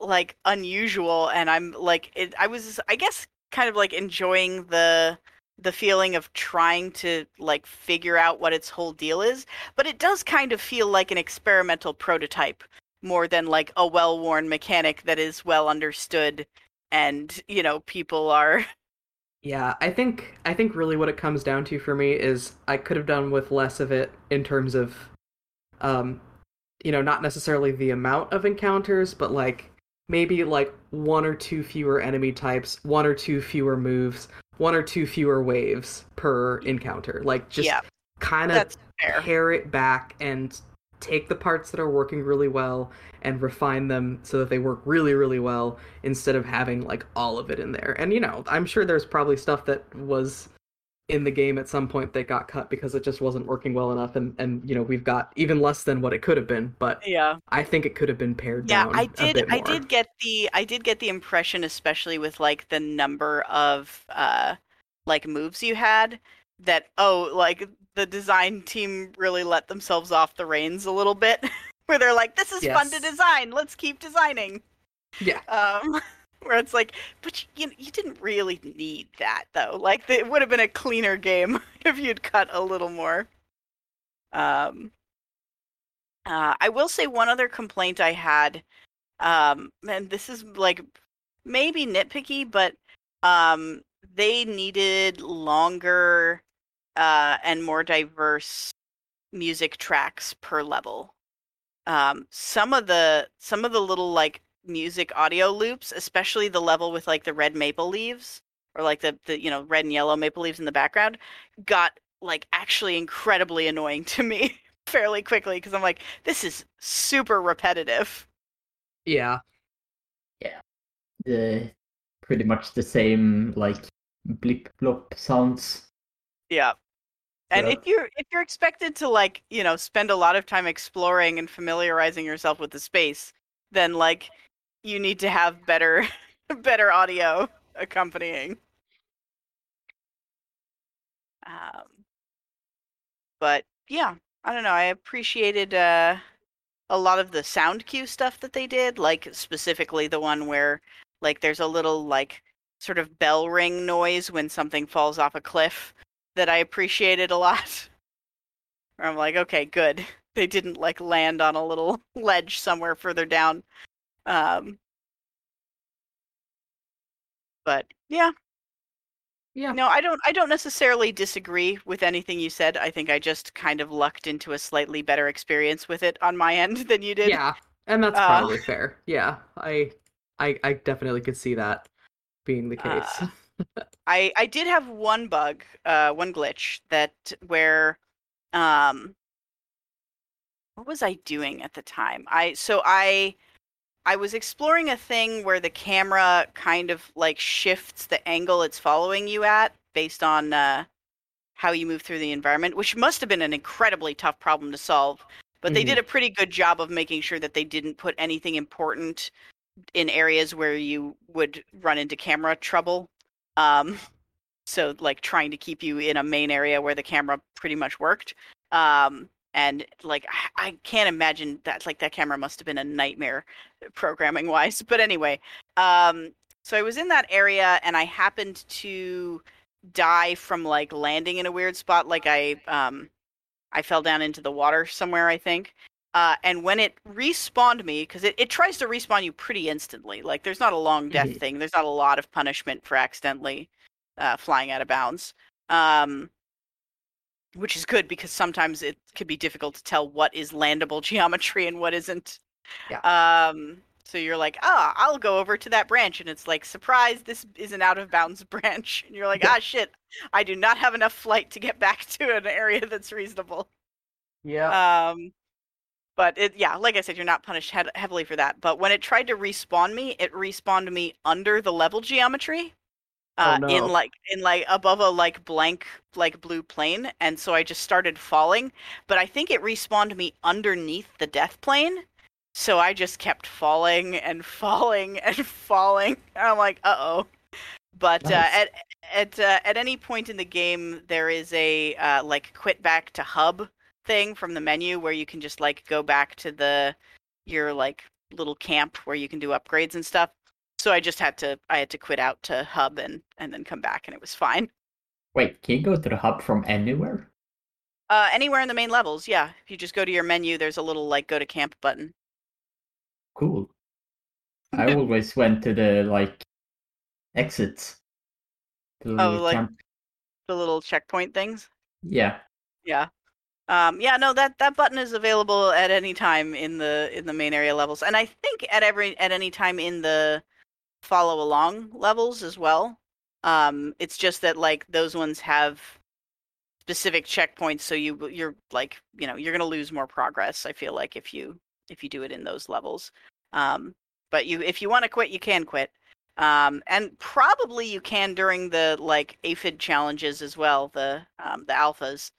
like unusual and I'm like it I was I guess kind of like enjoying the the feeling of trying to like figure out what its whole deal is, but it does kind of feel like an experimental prototype more than like a well-worn mechanic that is well understood and, you know, people are Yeah, I think I think really what it comes down to for me is I could have done with less of it in terms of um you know, not necessarily the amount of encounters, but like maybe like one or two fewer enemy types, one or two fewer moves, one or two fewer waves per encounter. Like just Yeah, kind of pare it back and take the parts that are working really well and refine them so that they work really really well instead of having like all of it in there. And you know i'm sure there's probably stuff that was in the game at some point that got cut because it just wasn't working well enough and and you know we've got even less than what it could have been but Yeah. i think it could have been pared Yeah, down I a did. bit I did get the. I did get the impression, especially with like the number of uh, like moves you had, that oh, like the design team really let themselves off the reins a little bit, where they're like, "This is fun to design. Let's keep designing." yeah Um, where it's like, but you you didn't really need that though. Like it would have been a cleaner game if you'd cut a little more. Um, uh, I will say one other complaint I had, um, and this is like maybe nitpicky, but um, they needed longer uh, and more diverse music tracks per level. Um, some of the some of the little like music audio loops, especially the level with like the red maple leaves or like the the you know red and yellow maple leaves in the background, got like actually incredibly annoying to me fairly quickly because I'm like, this is super repetitive. yeah Yeah. The pretty much the same like blip blop sounds. Yeah. And So- if you're if you're expected to like, you know, spend a lot of time exploring and familiarizing yourself with the space, then like you need to have better better audio accompanying. Um but yeah, I don't know. I appreciated uh a lot of the sound cue stuff that they did, like specifically the one where like there's a little like sort of bell ring noise when something falls off a cliff that I appreciated a lot. Where I'm like, okay, good. They didn't like land on a little ledge somewhere further down. Um, but yeah, yeah no, I don't. I don't necessarily disagree with anything you said. I think I just kind of lucked into a slightly better experience with it on my end than you did. yeah and that's Uh, probably fair yeah I, I i definitely could see that being the case Uh, I I did have one bug, uh, one glitch that where, um, what was I doing at the time? I so I I was exploring a thing where the camera kind of like shifts the angle it's following you at based on uh, how you move through the environment, which must have been an incredibly tough problem to solve. But they Mhm. did a pretty good job of making sure that they didn't put anything important in areas where you would run into camera trouble. Um, so like trying to keep you in a main area where the camera pretty much worked. Um, and like I, can't imagine that like that camera must have been a nightmare programming wise. But anyway, um, so I was in that area and I happened to die from like landing in a weird spot. Like I um, I fell down into the water somewhere, I think. Uh, and when it respawned me, because it, it tries to respawn you pretty instantly. Like there's not a long death Mhm. thing. There's not a lot of punishment for accidentally uh, flying out of bounds. Um, which is good because sometimes it could be difficult to tell what is landable geometry and what isn't. Yeah. Um, so you're like, ah, I'll go over to that branch, and it's like, surprise, this is an out of bounds branch, and you're like, Yeah. ah, shit, I do not have enough flight to get back to an area that's reasonable. yeah Um, but it, yeah, like I said, you're not punished heavily for that. But when it tried to respawn me, it respawned me under the level geometry, Oh, uh, no. in like in like above a like blank like blue plane, and so I just started falling. But I think it respawned me underneath the death plane, so I just kept falling and falling and falling. And I'm like, uh oh. But uh, at at uh, at any point in the game, there is a uh, like quit back to hub thing from the menu where you can just like go back to the your like little camp where you can do upgrades and stuff. So I just had to I had to quit out to hub and and then come back and it was fine. Wait, can you go to the hub from anywhere? Uh, anywhere in the main levels, yeah. If you just go to your menu, there's a little like go to camp button. Cool. I always went to the like exits. The Oh, like- camp- The little checkpoint things. Yeah. Yeah. Um, yeah, no, that that button is available at any time in the in the main area levels, and I think at every at any time in the follow along levels as well. Um, it's just that like those ones have specific checkpoints, so you you're like you know you're gonna lose more progress. I feel like if you if you do it in those levels. Um, but you if you want to quit, you can quit. Um, and probably you can during the like aphid challenges as well, the um, the alphas.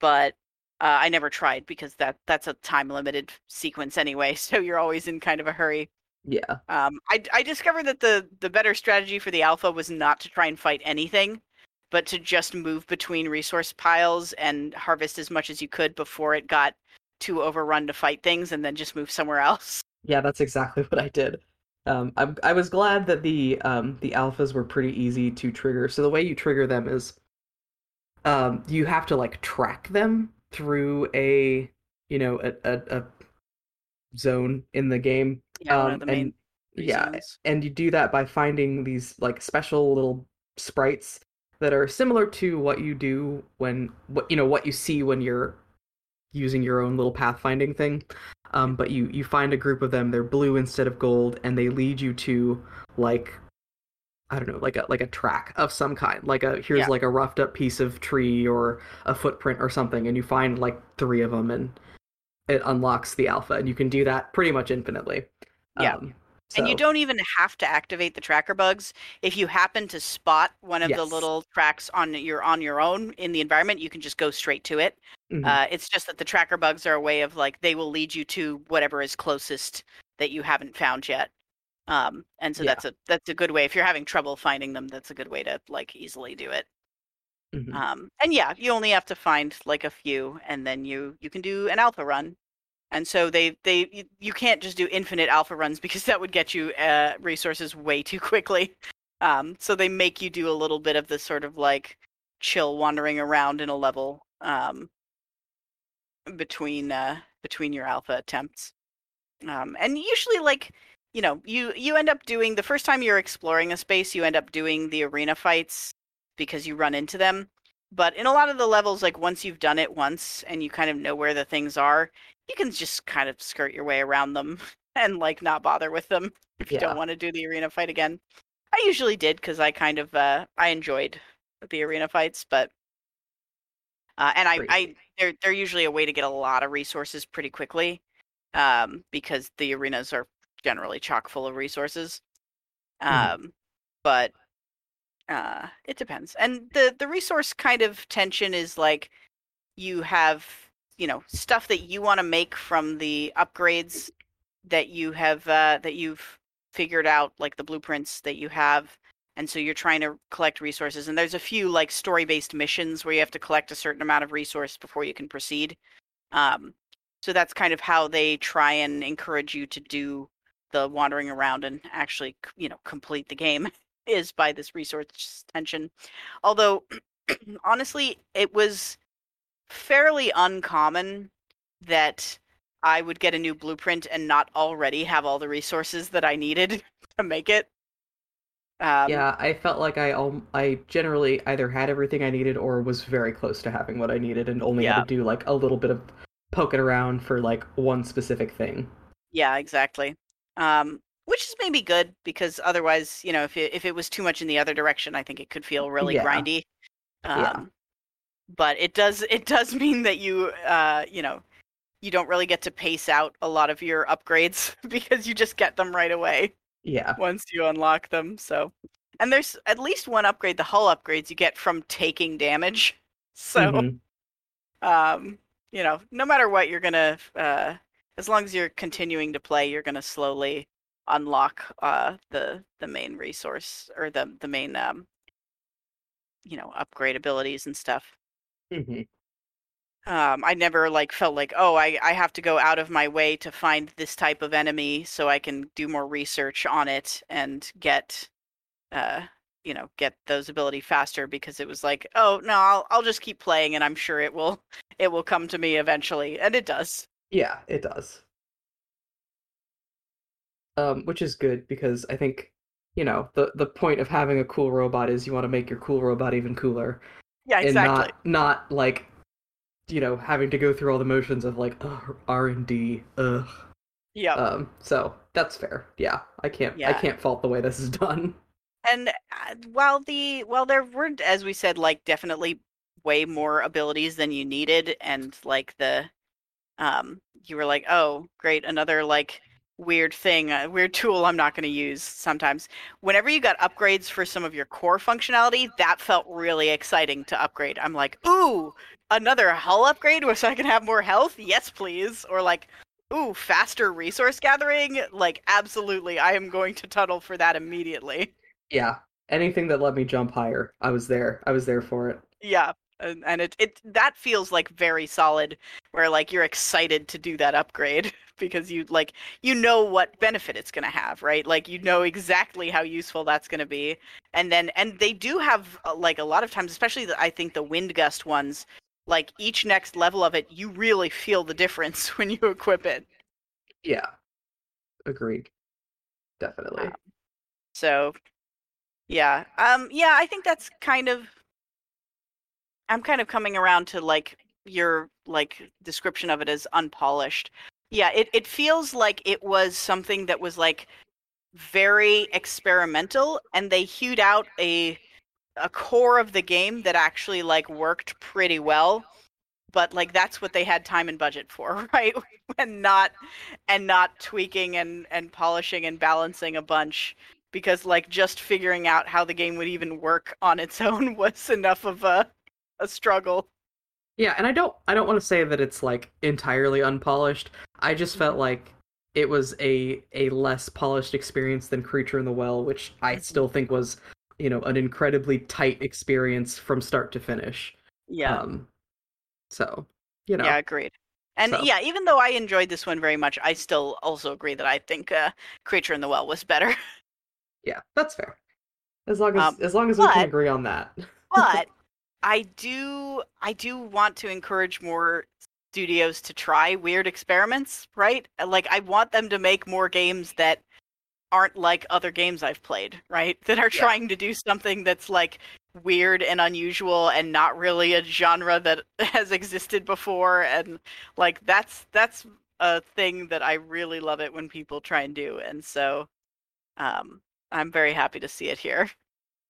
But uh, I never tried because that that's a time limited sequence anyway, so you're always in kind of a hurry. Yeah. Um, I I discovered that the the better strategy for the alpha was not to try and fight anything, but to just move between resource piles and harvest as much as you could before it got too overrun to fight things, and then just move somewhere else. Yeah, that's exactly what I did. Um, I, I was glad that the um, the alphas were pretty easy to trigger. So the way you trigger them is, um, you have to like track them through a you know a a, a zone in the game. Yeah, Um, the and yeah, and you do that by finding these like special little sprites that are similar to what you do when what you know what you see when you're using your own little pathfinding thing um, but you you find a group of them they're blue instead of gold and they lead you to like i don't know like a like a track of some kind like a here's Yeah. like a roughed up piece of tree or a footprint or something and you find like three of them and it unlocks the alpha and you can do that pretty much infinitely Yeah. um, And you don't even have to activate the tracker bugs. If you happen to spot one of the little tracks on your on your own in the environment, you can just go straight to it. Mhm. Uh, it's just that the tracker bugs are a way of like they will lead you to whatever is closest that you haven't found yet. Um, and so Yeah. that's a that's a good way. If you're having trouble finding them, that's a good way to like easily do it. Mhm. Um, and yeah, you only have to find like a few, and then you you can do an alpha run. And so they they you, you can't just do infinite alpha runs because that would get you uh, resources way too quickly. Um, so they make you do a little bit of this sort of like chill wandering around in a level um, between uh, between your alpha attempts. Um, and usually, like you know, you you end up doing the first time you're exploring a space, you end up doing the arena fights because you run into them. But in a lot of the levels, like once you've done it once and you kind of know where the things are, you can just kind of skirt your way around them and like not bother with them if you Yeah. don't want to do the arena fight again. I usually did because I kind of uh, I enjoyed the arena fights, but uh, and I, I they're they're usually a way to get a lot of resources pretty quickly um, because the arenas are generally chock full of resources. Mhm. Um, but uh, it depends, and the the resource kind of tension is like you have you know stuff that you want to make from the upgrades that you have uh, that you've figured out like the blueprints that you have and so you're trying to collect resources and there's a few like story based missions where you have to collect a certain amount of resource before you can proceed um, so that's kind of how they try and encourage you to do the wandering around and actually you know complete the game is by this resource tension although honestly it was fairly uncommon that I would get a new blueprint and not already have all the resources that I needed to make it. Um, yeah, I felt like I al- I generally either had everything I needed or was very close to having what I needed and only Yeah. had to do like a little bit of poking around for like one specific thing. Yeah, exactly. Um, which is maybe good because otherwise, you know, if it, if it was too much in the other direction, I think it could feel really Yeah. grindy. Um, Yeah. But it does it does mean that you uh, you know, you don't really get to pace out a lot of your upgrades because you just get them right away. Yeah. once you unlock them. So, and there's at least one upgrade, the hull upgrades you get from taking damage. So, Mhm. um, you know, no matter what, you're gonna, uh, as long as you're continuing to play, you're gonna slowly unlock uh the the main resource or the the main um you know upgrade abilities and stuff Mhm. um, I never like felt like oh I, I have to go out of my way to find this type of enemy so I can do more research on it and get uh you know get those ability faster because it was like oh no I'll I'll just keep playing and I'm sure it will it will come to me eventually and it does. Yeah, it does. Um, which is good because I think you know the the point of having a cool robot is you want to make your cool robot even cooler Yeah, exactly. and not not like you know having to go through all the motions of like R and D. Ugh. yeah. Um, so that's fair. Yeah, I can't Yeah. I can't fault the way this is done. and uh, while the while there weren't, as we said like definitely way more abilities than you needed and like the um you were like oh great another like weird thing a weird tool i'm not going to use sometimes. Whenever you got upgrades for some of your core functionality that felt really exciting to upgrade. I'm like ooh another hull upgrade where so i can have more health? Yes please. Or like ooh faster resource gathering? Like absolutely i am going to tunnel for that immediately. Yeah, anything that let me jump higher, I was there. I was there for it. Yeah, and, and it it that feels like very solid. Where like you're excited to do that upgrade because you like you know what benefit it's going to have, right? Like you know exactly how useful that's going to be, and then and they do have uh, like a lot of times, especially the, I think the wind gust ones. Like each next level of it, you really feel the difference when you equip it. Yeah, agreed. Definitely. So, yeah, um, yeah, I think that's kind of. I'm kind of coming around to like your like description of it as unpolished. Yeah, it it feels like it was something that was like very experimental, and they hewed out a a core of the game that actually like worked pretty well. But like that's what they had time and budget for, right? and not and not tweaking and and polishing and balancing a bunch because like just figuring out how the game would even work on its own was enough of a a struggle. Yeah, and I don't I don't want to say that it's like entirely unpolished. I just felt like it was a a less polished experience than Creature in the Well, which I Mhm. still think was, you know, an incredibly tight experience from start to finish. Yeah. Um so, you know. Yeah, agreed. And so- yeah, even though I enjoyed this one very much, I still also agree that I think uh, Creature in the Well was better. Yeah, that's fair. As long as Um, as long as we can agree on that. but I do I do want to encourage more studios to try weird experiments, right? Like I want them to make more games that aren't like other games I've played, right? That are Yeah. trying to do something that's like weird and unusual and not really a genre that has existed before and like that's that's a thing that I really love it when people try and do. And so um I'm very happy to see it here.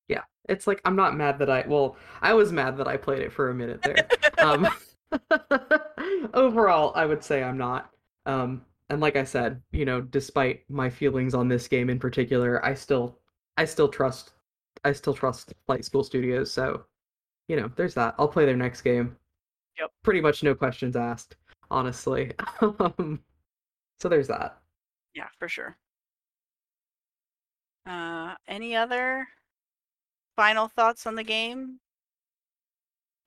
Yeah. It's like I'm not mad that I well, I was mad that I played it for a minute there. um overall i would say i'm not um and like i said you know despite my feelings on this game in particular i still i still trust i still trust flight school studios so you know there's that i'll play their next game Yep. pretty much no questions asked honestly um so there's that Yeah, for sure. Uh, any other final thoughts on the game?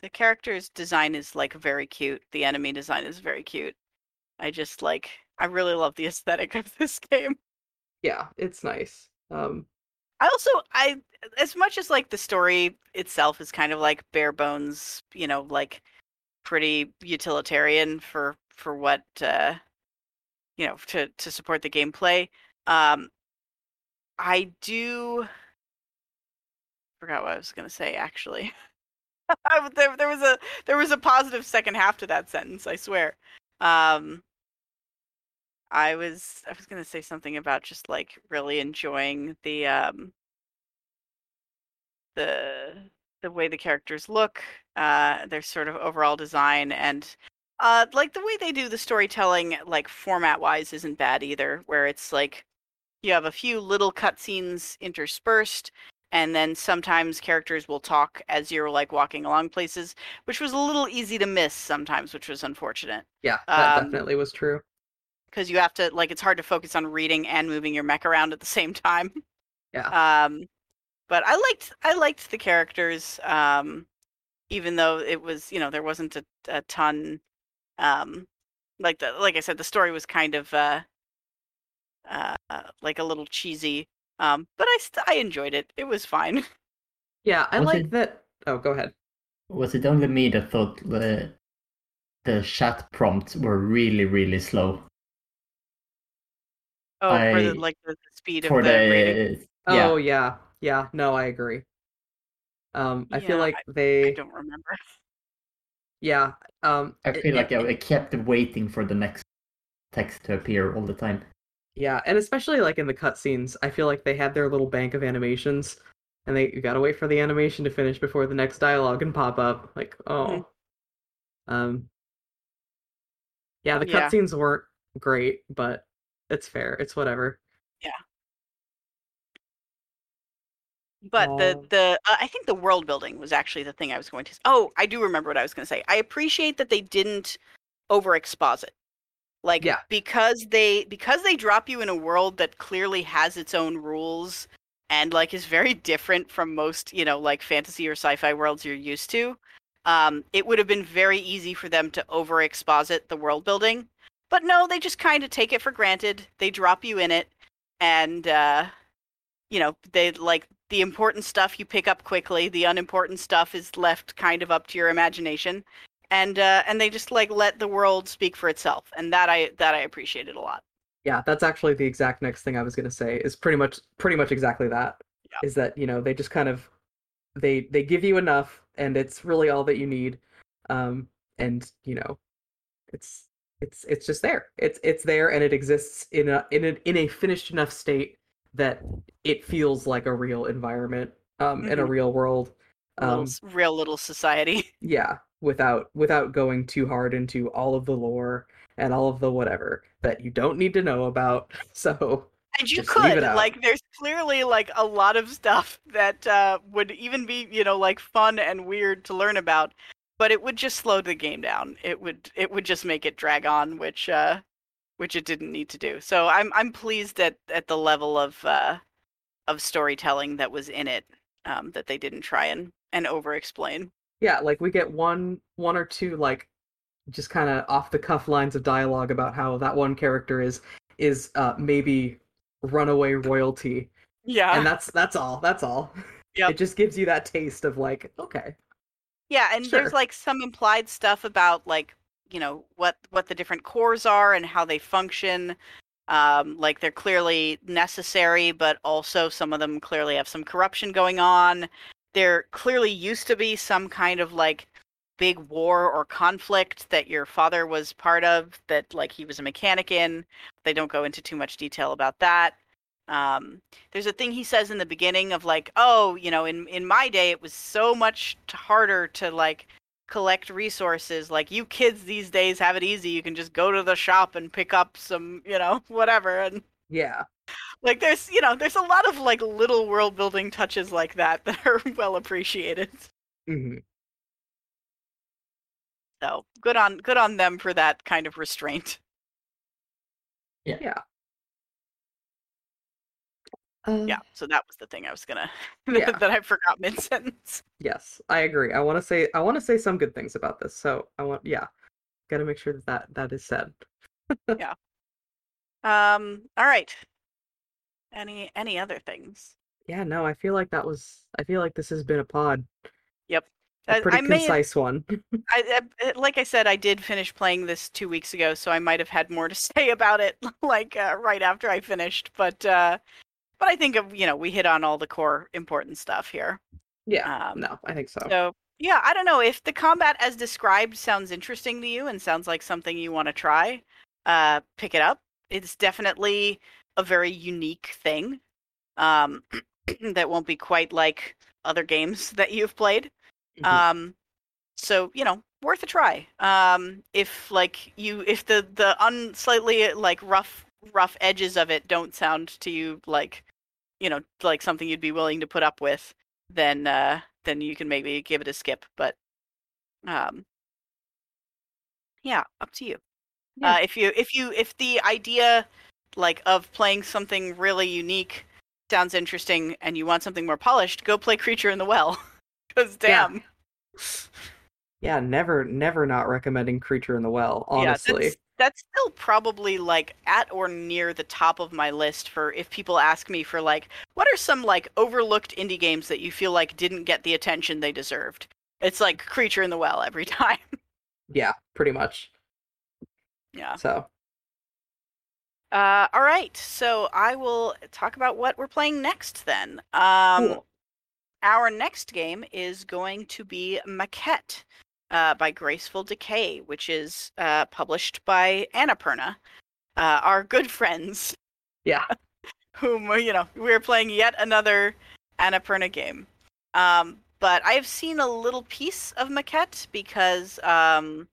The character's design is like very cute. The enemy design is very cute. I just like I really love the aesthetic of this game. yeah it's nice um I also I as much as like the story itself is kind of like bare bones, you know, like pretty utilitarian for for what uh you know, to to support the gameplay. Um I do forgot what I was to say actually. There, there was a there was a positive second half to that sentence, I swear. Um I was I was gonna say something about just like really enjoying the um the the way the characters look, uh their sort of overall design and uh like the way they do the storytelling like format wise isn't bad either, where it's like you have a few little cutscenes interspersed and then sometimes characters will talk as you're like walking along places, which was a little easy to miss sometimes, which was unfortunate yeah that Um, definitely was true because you have to like it's hard to focus on reading and moving your mech around at the same time. Yeah. Um, but I liked I liked the characters, um, even though it was you know there wasn't a, a ton, um, like the like I said the story was kind of uh, uh, like a little cheesy. Um, but I st- I enjoyed it. It was fine. Yeah, I Was like it- that. Oh, go ahead. Was it only me that thought the the chat prompts were really really slow Oh, for the like the, the speed for of the, rating. the yeah Oh yeah, yeah. No, I agree. Um, I feel Yeah, like I they, don't remember. yeah. Um, I it- feel like it- I, I kept waiting for the next text to appear all the time. Yeah, and especially like in the cutscenes, I feel like they had their little bank of animations, and they you gotta wait for the animation to finish before the next dialogue can pop up. Like, oh, um, yeah, the Yeah. cutscenes weren't great, but it's fair. It's whatever. Yeah. But the Um, the uh, I think the world building was actually the thing I was going to. Oh, I do remember what I was going to say. I appreciate that they didn't over exposit. Like Yeah. because they because they drop you in a world that clearly has its own rules and like is very different from most, you know, like fantasy or sci-fi worlds you're used to. Um, it would have been very easy for them to over exposit the world building. But no, they just kind of take it for granted. They drop you in it and uh you know, they like the important stuff you pick up quickly. The unimportant stuff is left kind of up to your imagination, and uh, and they just like let the world speak for itself, and that I that I appreciated a lot. Yeah, that's actually the exact next thing I was gonna say. Is pretty much pretty much exactly that. Yeah. Is that you know they just kind of they they give you enough, and it's really all that you need. Um, and you know, it's it's it's just there. It's it's there, and it exists in a in a in a finished enough state that it feels like a real environment, um, in a real world. Um, s- real little society. yeah, without without going too hard into all of the lore and all of the whatever that you don't need to know about. So And you could like there's clearly like a lot of stuff that uh, would even be you know like fun and weird to learn about, but it would just slow the game down. It would it would just make it drag on, which uh, which it didn't need to do. So I'm I'm pleased at at the level of uh, of storytelling that was in it um, that they didn't try and and over explain. Yeah, like we get one one or two like just kind of off the cuff lines of dialogue about how that one character is is uh maybe runaway royalty Yeah, and that's that's all that's all yeah it just gives you that taste of like okay Yeah, and Sure. there's like some implied stuff about like you know what what the different cores are and how they function. Um, like they're clearly necessary, but also some of them clearly have some corruption going on. There clearly used to be some kind of like big war or conflict that your father was part of that like he was a mechanic in. They don't go into too much detail about that. Um, there's a thing he says in the beginning of like, oh, you know, in in my day it was so much harder to like collect resources. Like you kids these days have it easy. You can just go to the shop and pick up some, you know, whatever. And yeah like there's, you know, there's a lot of like little world building touches like that that are well appreciated. hmm So good on good on them for that kind of restraint. uh, Yeah. So that was the thing I was gonna Yeah. that I forgot mid sentence. yes i agree i want to say i want to say some good things about this so i want yeah gotta make sure that that, that is said yeah. Um. All right. Any any other things? yeah no i feel like that was i feel like this has been a pod Yep. a I- pretty I may have- concise one I, I like I said, I did finish playing this two weeks ago, so I might have had more to say about it, like uh, right after I finished. But uh, but I think of you know we hit on all the core important stuff here. yeah Um, no i think so So yeah, I don't know if the combat as described sounds interesting to you and sounds like something you want to try. Uh, pick it up. It's definitely a very unique thing. Um, that won't be quite like other games that you've played. Mhm. Um, so you know, worth a try. Um, if like you, if the the un slightly like rough rough edges of it don't sound to you like, you know, like something you'd be willing to put up with, then uh, then you can maybe give it a skip. But um, yeah, up to you. Yeah. Uh, if you if you if the idea like of playing something really unique sounds interesting and you want something more polished, go play Creature in the Well. Because Yeah. damn. Yeah, never, never not recommending Creature in the Well. Honestly, Yeah, that's, that's still probably like at or near the top of my list for if people ask me for like what are some like overlooked indie games that you feel like didn't get the attention they deserved. It's like Creature in the Well every time. Yeah, pretty much. yeah. So Uh, all right, so I will talk about what we're playing next then. Um, cool. Our next game is going to be Maquette uh, by Graceful Decay, which is uh, published by Annapurna, uh, our good friends, Yeah. whom, uh, you know, we're playing yet another Annapurna game. Um, but I've seen a little piece of Maquette because um,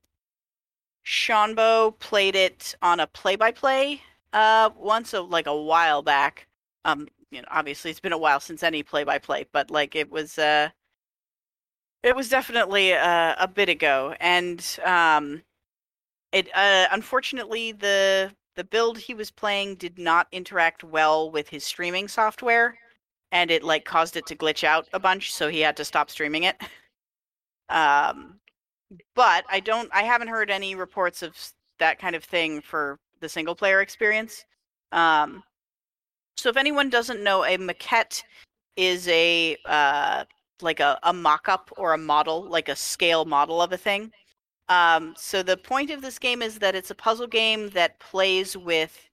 Seanbo played it on a play-by-play uh, once, so like a while back. Um, you know, obviously it's been a while since any play-by-play, but like it was, uh, it was definitely uh, a bit ago, and um, it uh, unfortunately the the build he was playing did not interact well with his streaming software, and it like caused it to glitch out a bunch, so he had to stop streaming it. Um, but I don't, I haven't heard any reports of that kind of thing for the single player experience. Um, so if anyone doesn't know, a maquette is a uh, like a, a mock-up or a model, like a scale model of a thing. Um, so the point of this game is that it's a puzzle game that plays with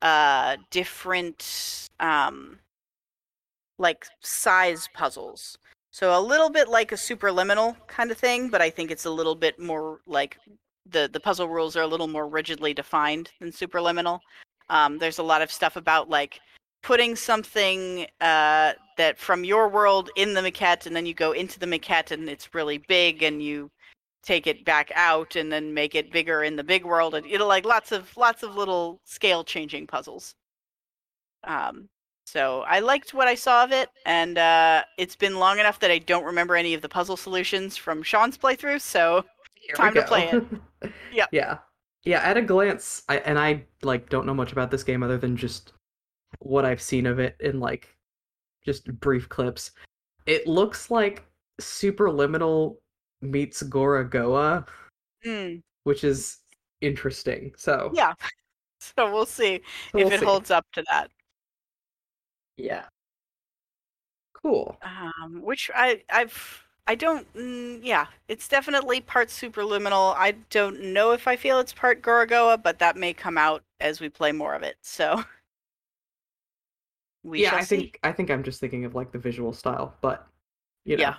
uh, different um, like size puzzles. So a little bit like a superliminal kind of thing, but I think it's a little bit more like the the puzzle rules are a little more rigidly defined than superliminal. Um, there's a lot of stuff about like putting something uh, that from your world in the maquette, and then you go into the maquette, and it's really big, and you take it back out, and then make it bigger in the big world, and know, like lots of lots of little scale changing puzzles. Um, so I liked what I saw of it, and uh, it's been long enough that I don't remember any of the puzzle solutions from Sean's playthrough. So Here Time to play it. Yep. Yeah. Yeah, at a glance, I and I like don't know much about this game other than just what I've seen of it in like just brief clips. It looks like Superliminal meets Gorogoa, mm, which is interesting. So yeah, so we'll see so if we'll it see. holds up to that. Yeah. cool. Um, which I I've I don't mm, yeah, it's definitely part superliminal. I don't know if I feel it's part Gorogoa, but that may come out as we play more of it. So we yeah, I see. think I think I'm just thinking of like the visual style, but you know, Yeah.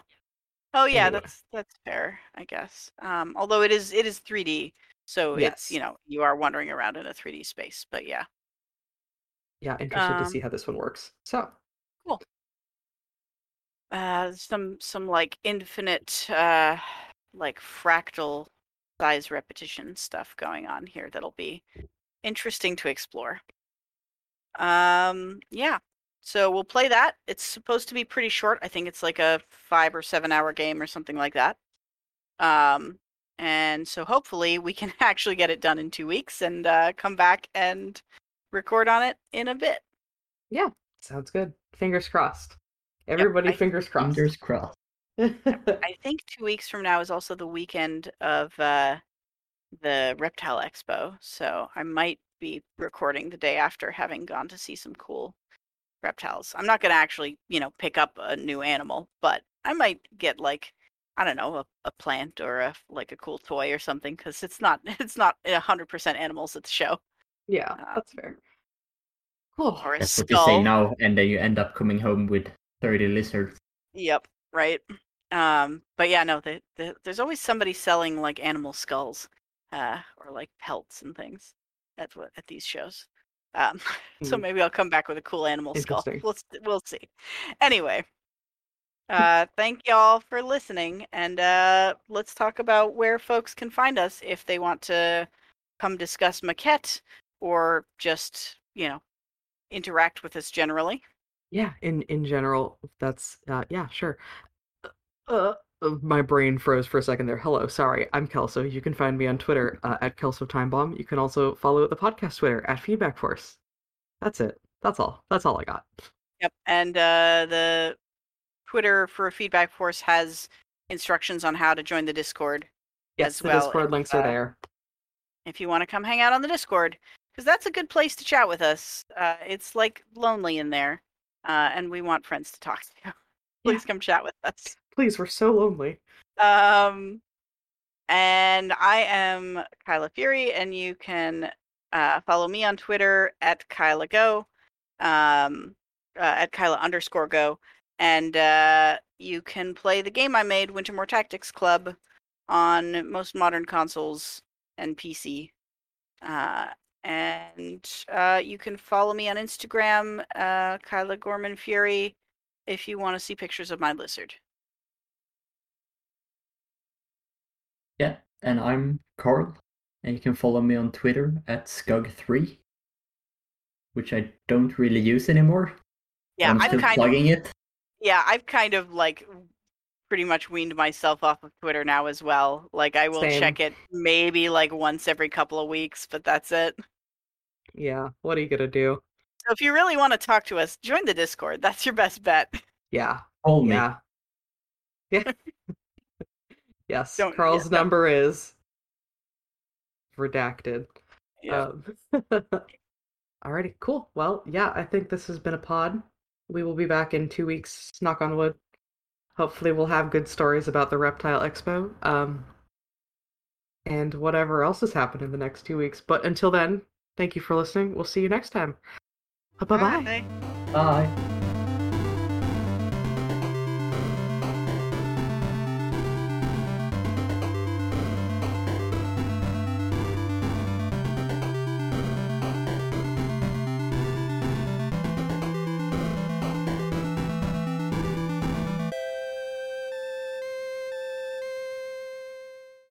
Oh yeah, Anyway. that's that's fair, I guess. Um, although it is it is 3D, so it's you know you are wandering around in a 3D space. But yeah, yeah, interested to Um, see how this one works. So uh, some some like infinite uh, like fractal size repetition stuff going on here that'll be interesting to explore. Um, yeah. So we'll play that. It's supposed to be pretty short. I think it's like a five or seven hour game or something like that. Um, and so hopefully we can actually get it done in two weeks and uh, come back and record on it in a bit. Yeah, sounds good. Fingers crossed. Everybody, I- fingers crossed. Fingers crossed. I think two weeks from now is also the weekend of uh, the Reptile Expo, so I might be recording the day after having gone to see some cool reptiles. I'm not going to actually, you know, pick up a new animal, but I might get like I don't know a, a plant or a like a cool toy or something because it's not it's not hundred percent animals at the show yeah, Uh, that's fair. Cool. or a That's what you say now, and then you end up coming home with 30 lizards. Yep, right. Um, but yeah, no, the, the, there's always somebody selling like animal skulls, uh, or like pelts and things at what at these shows. Um, so Hmm. maybe I'll come back with a cool animal skull. We'll we'll see. Anyway, uh, thank y'all for listening, and uh, let's talk about where folks can find us if they want to come discuss maquette or just you know interact with us generally. Yeah, in in general, that's uh yeah, sure. Uh, uh, my brain froze for a second there. Hello, sorry. I'm Kelso. You can find me on Twitter uh, at Kelso Time Bomb. You can also follow the podcast Twitter at Feedback Force. That's it. That's all. That's all I got. Yep, and uh, the Twitter for Feedback Force has instructions on how to join the Discord. Yes, the well Discord links are uh, there. if you want to come hang out on the Discord, because that's a good place to chat with us. Uh, it's like lonely in there, uh, and we want friends to talk to. you. Please Yeah. come chat with us. Please, we're so lonely. Um, and I am Kyla Fury, and you can uh, follow me on Twitter at Kyla Go, um, uh, at Kyla underscore Go, and uh, you can play the game I made, Wintermore Tactics Club, on most modern consoles and PC. And uh, you can follow me on Instagram, uh, Kyla Gorman Fury, if you want to see pictures of my lizard. Yeah, and I'm Carl, and you can follow me on Twitter at Scug3, which I don't really use anymore. Yeah, I'm I'm still kind of plugging it. yeah, I've kind of like pretty much weaned myself off of Twitter now as well. Like I will Same. check it maybe like once every couple of weeks, but that's it. Yeah, what are you gonna do? So if you really want to talk to us, join the Discord. That's your best bet. Yeah, Call me. yeah, yeah. yes, Don't- yeah, Carl's don't- number is redacted. Yeah. Um, alrighty, cool. Well, yeah, I think this has been a pod. We will be back in two weeks. Knock on wood. Hopefully, we'll have good stories about the Reptile Expo. Um, and whatever else has happened in the next two weeks. But until then, thank you for listening. We'll see you next time. Bye bye. Bye. Bye.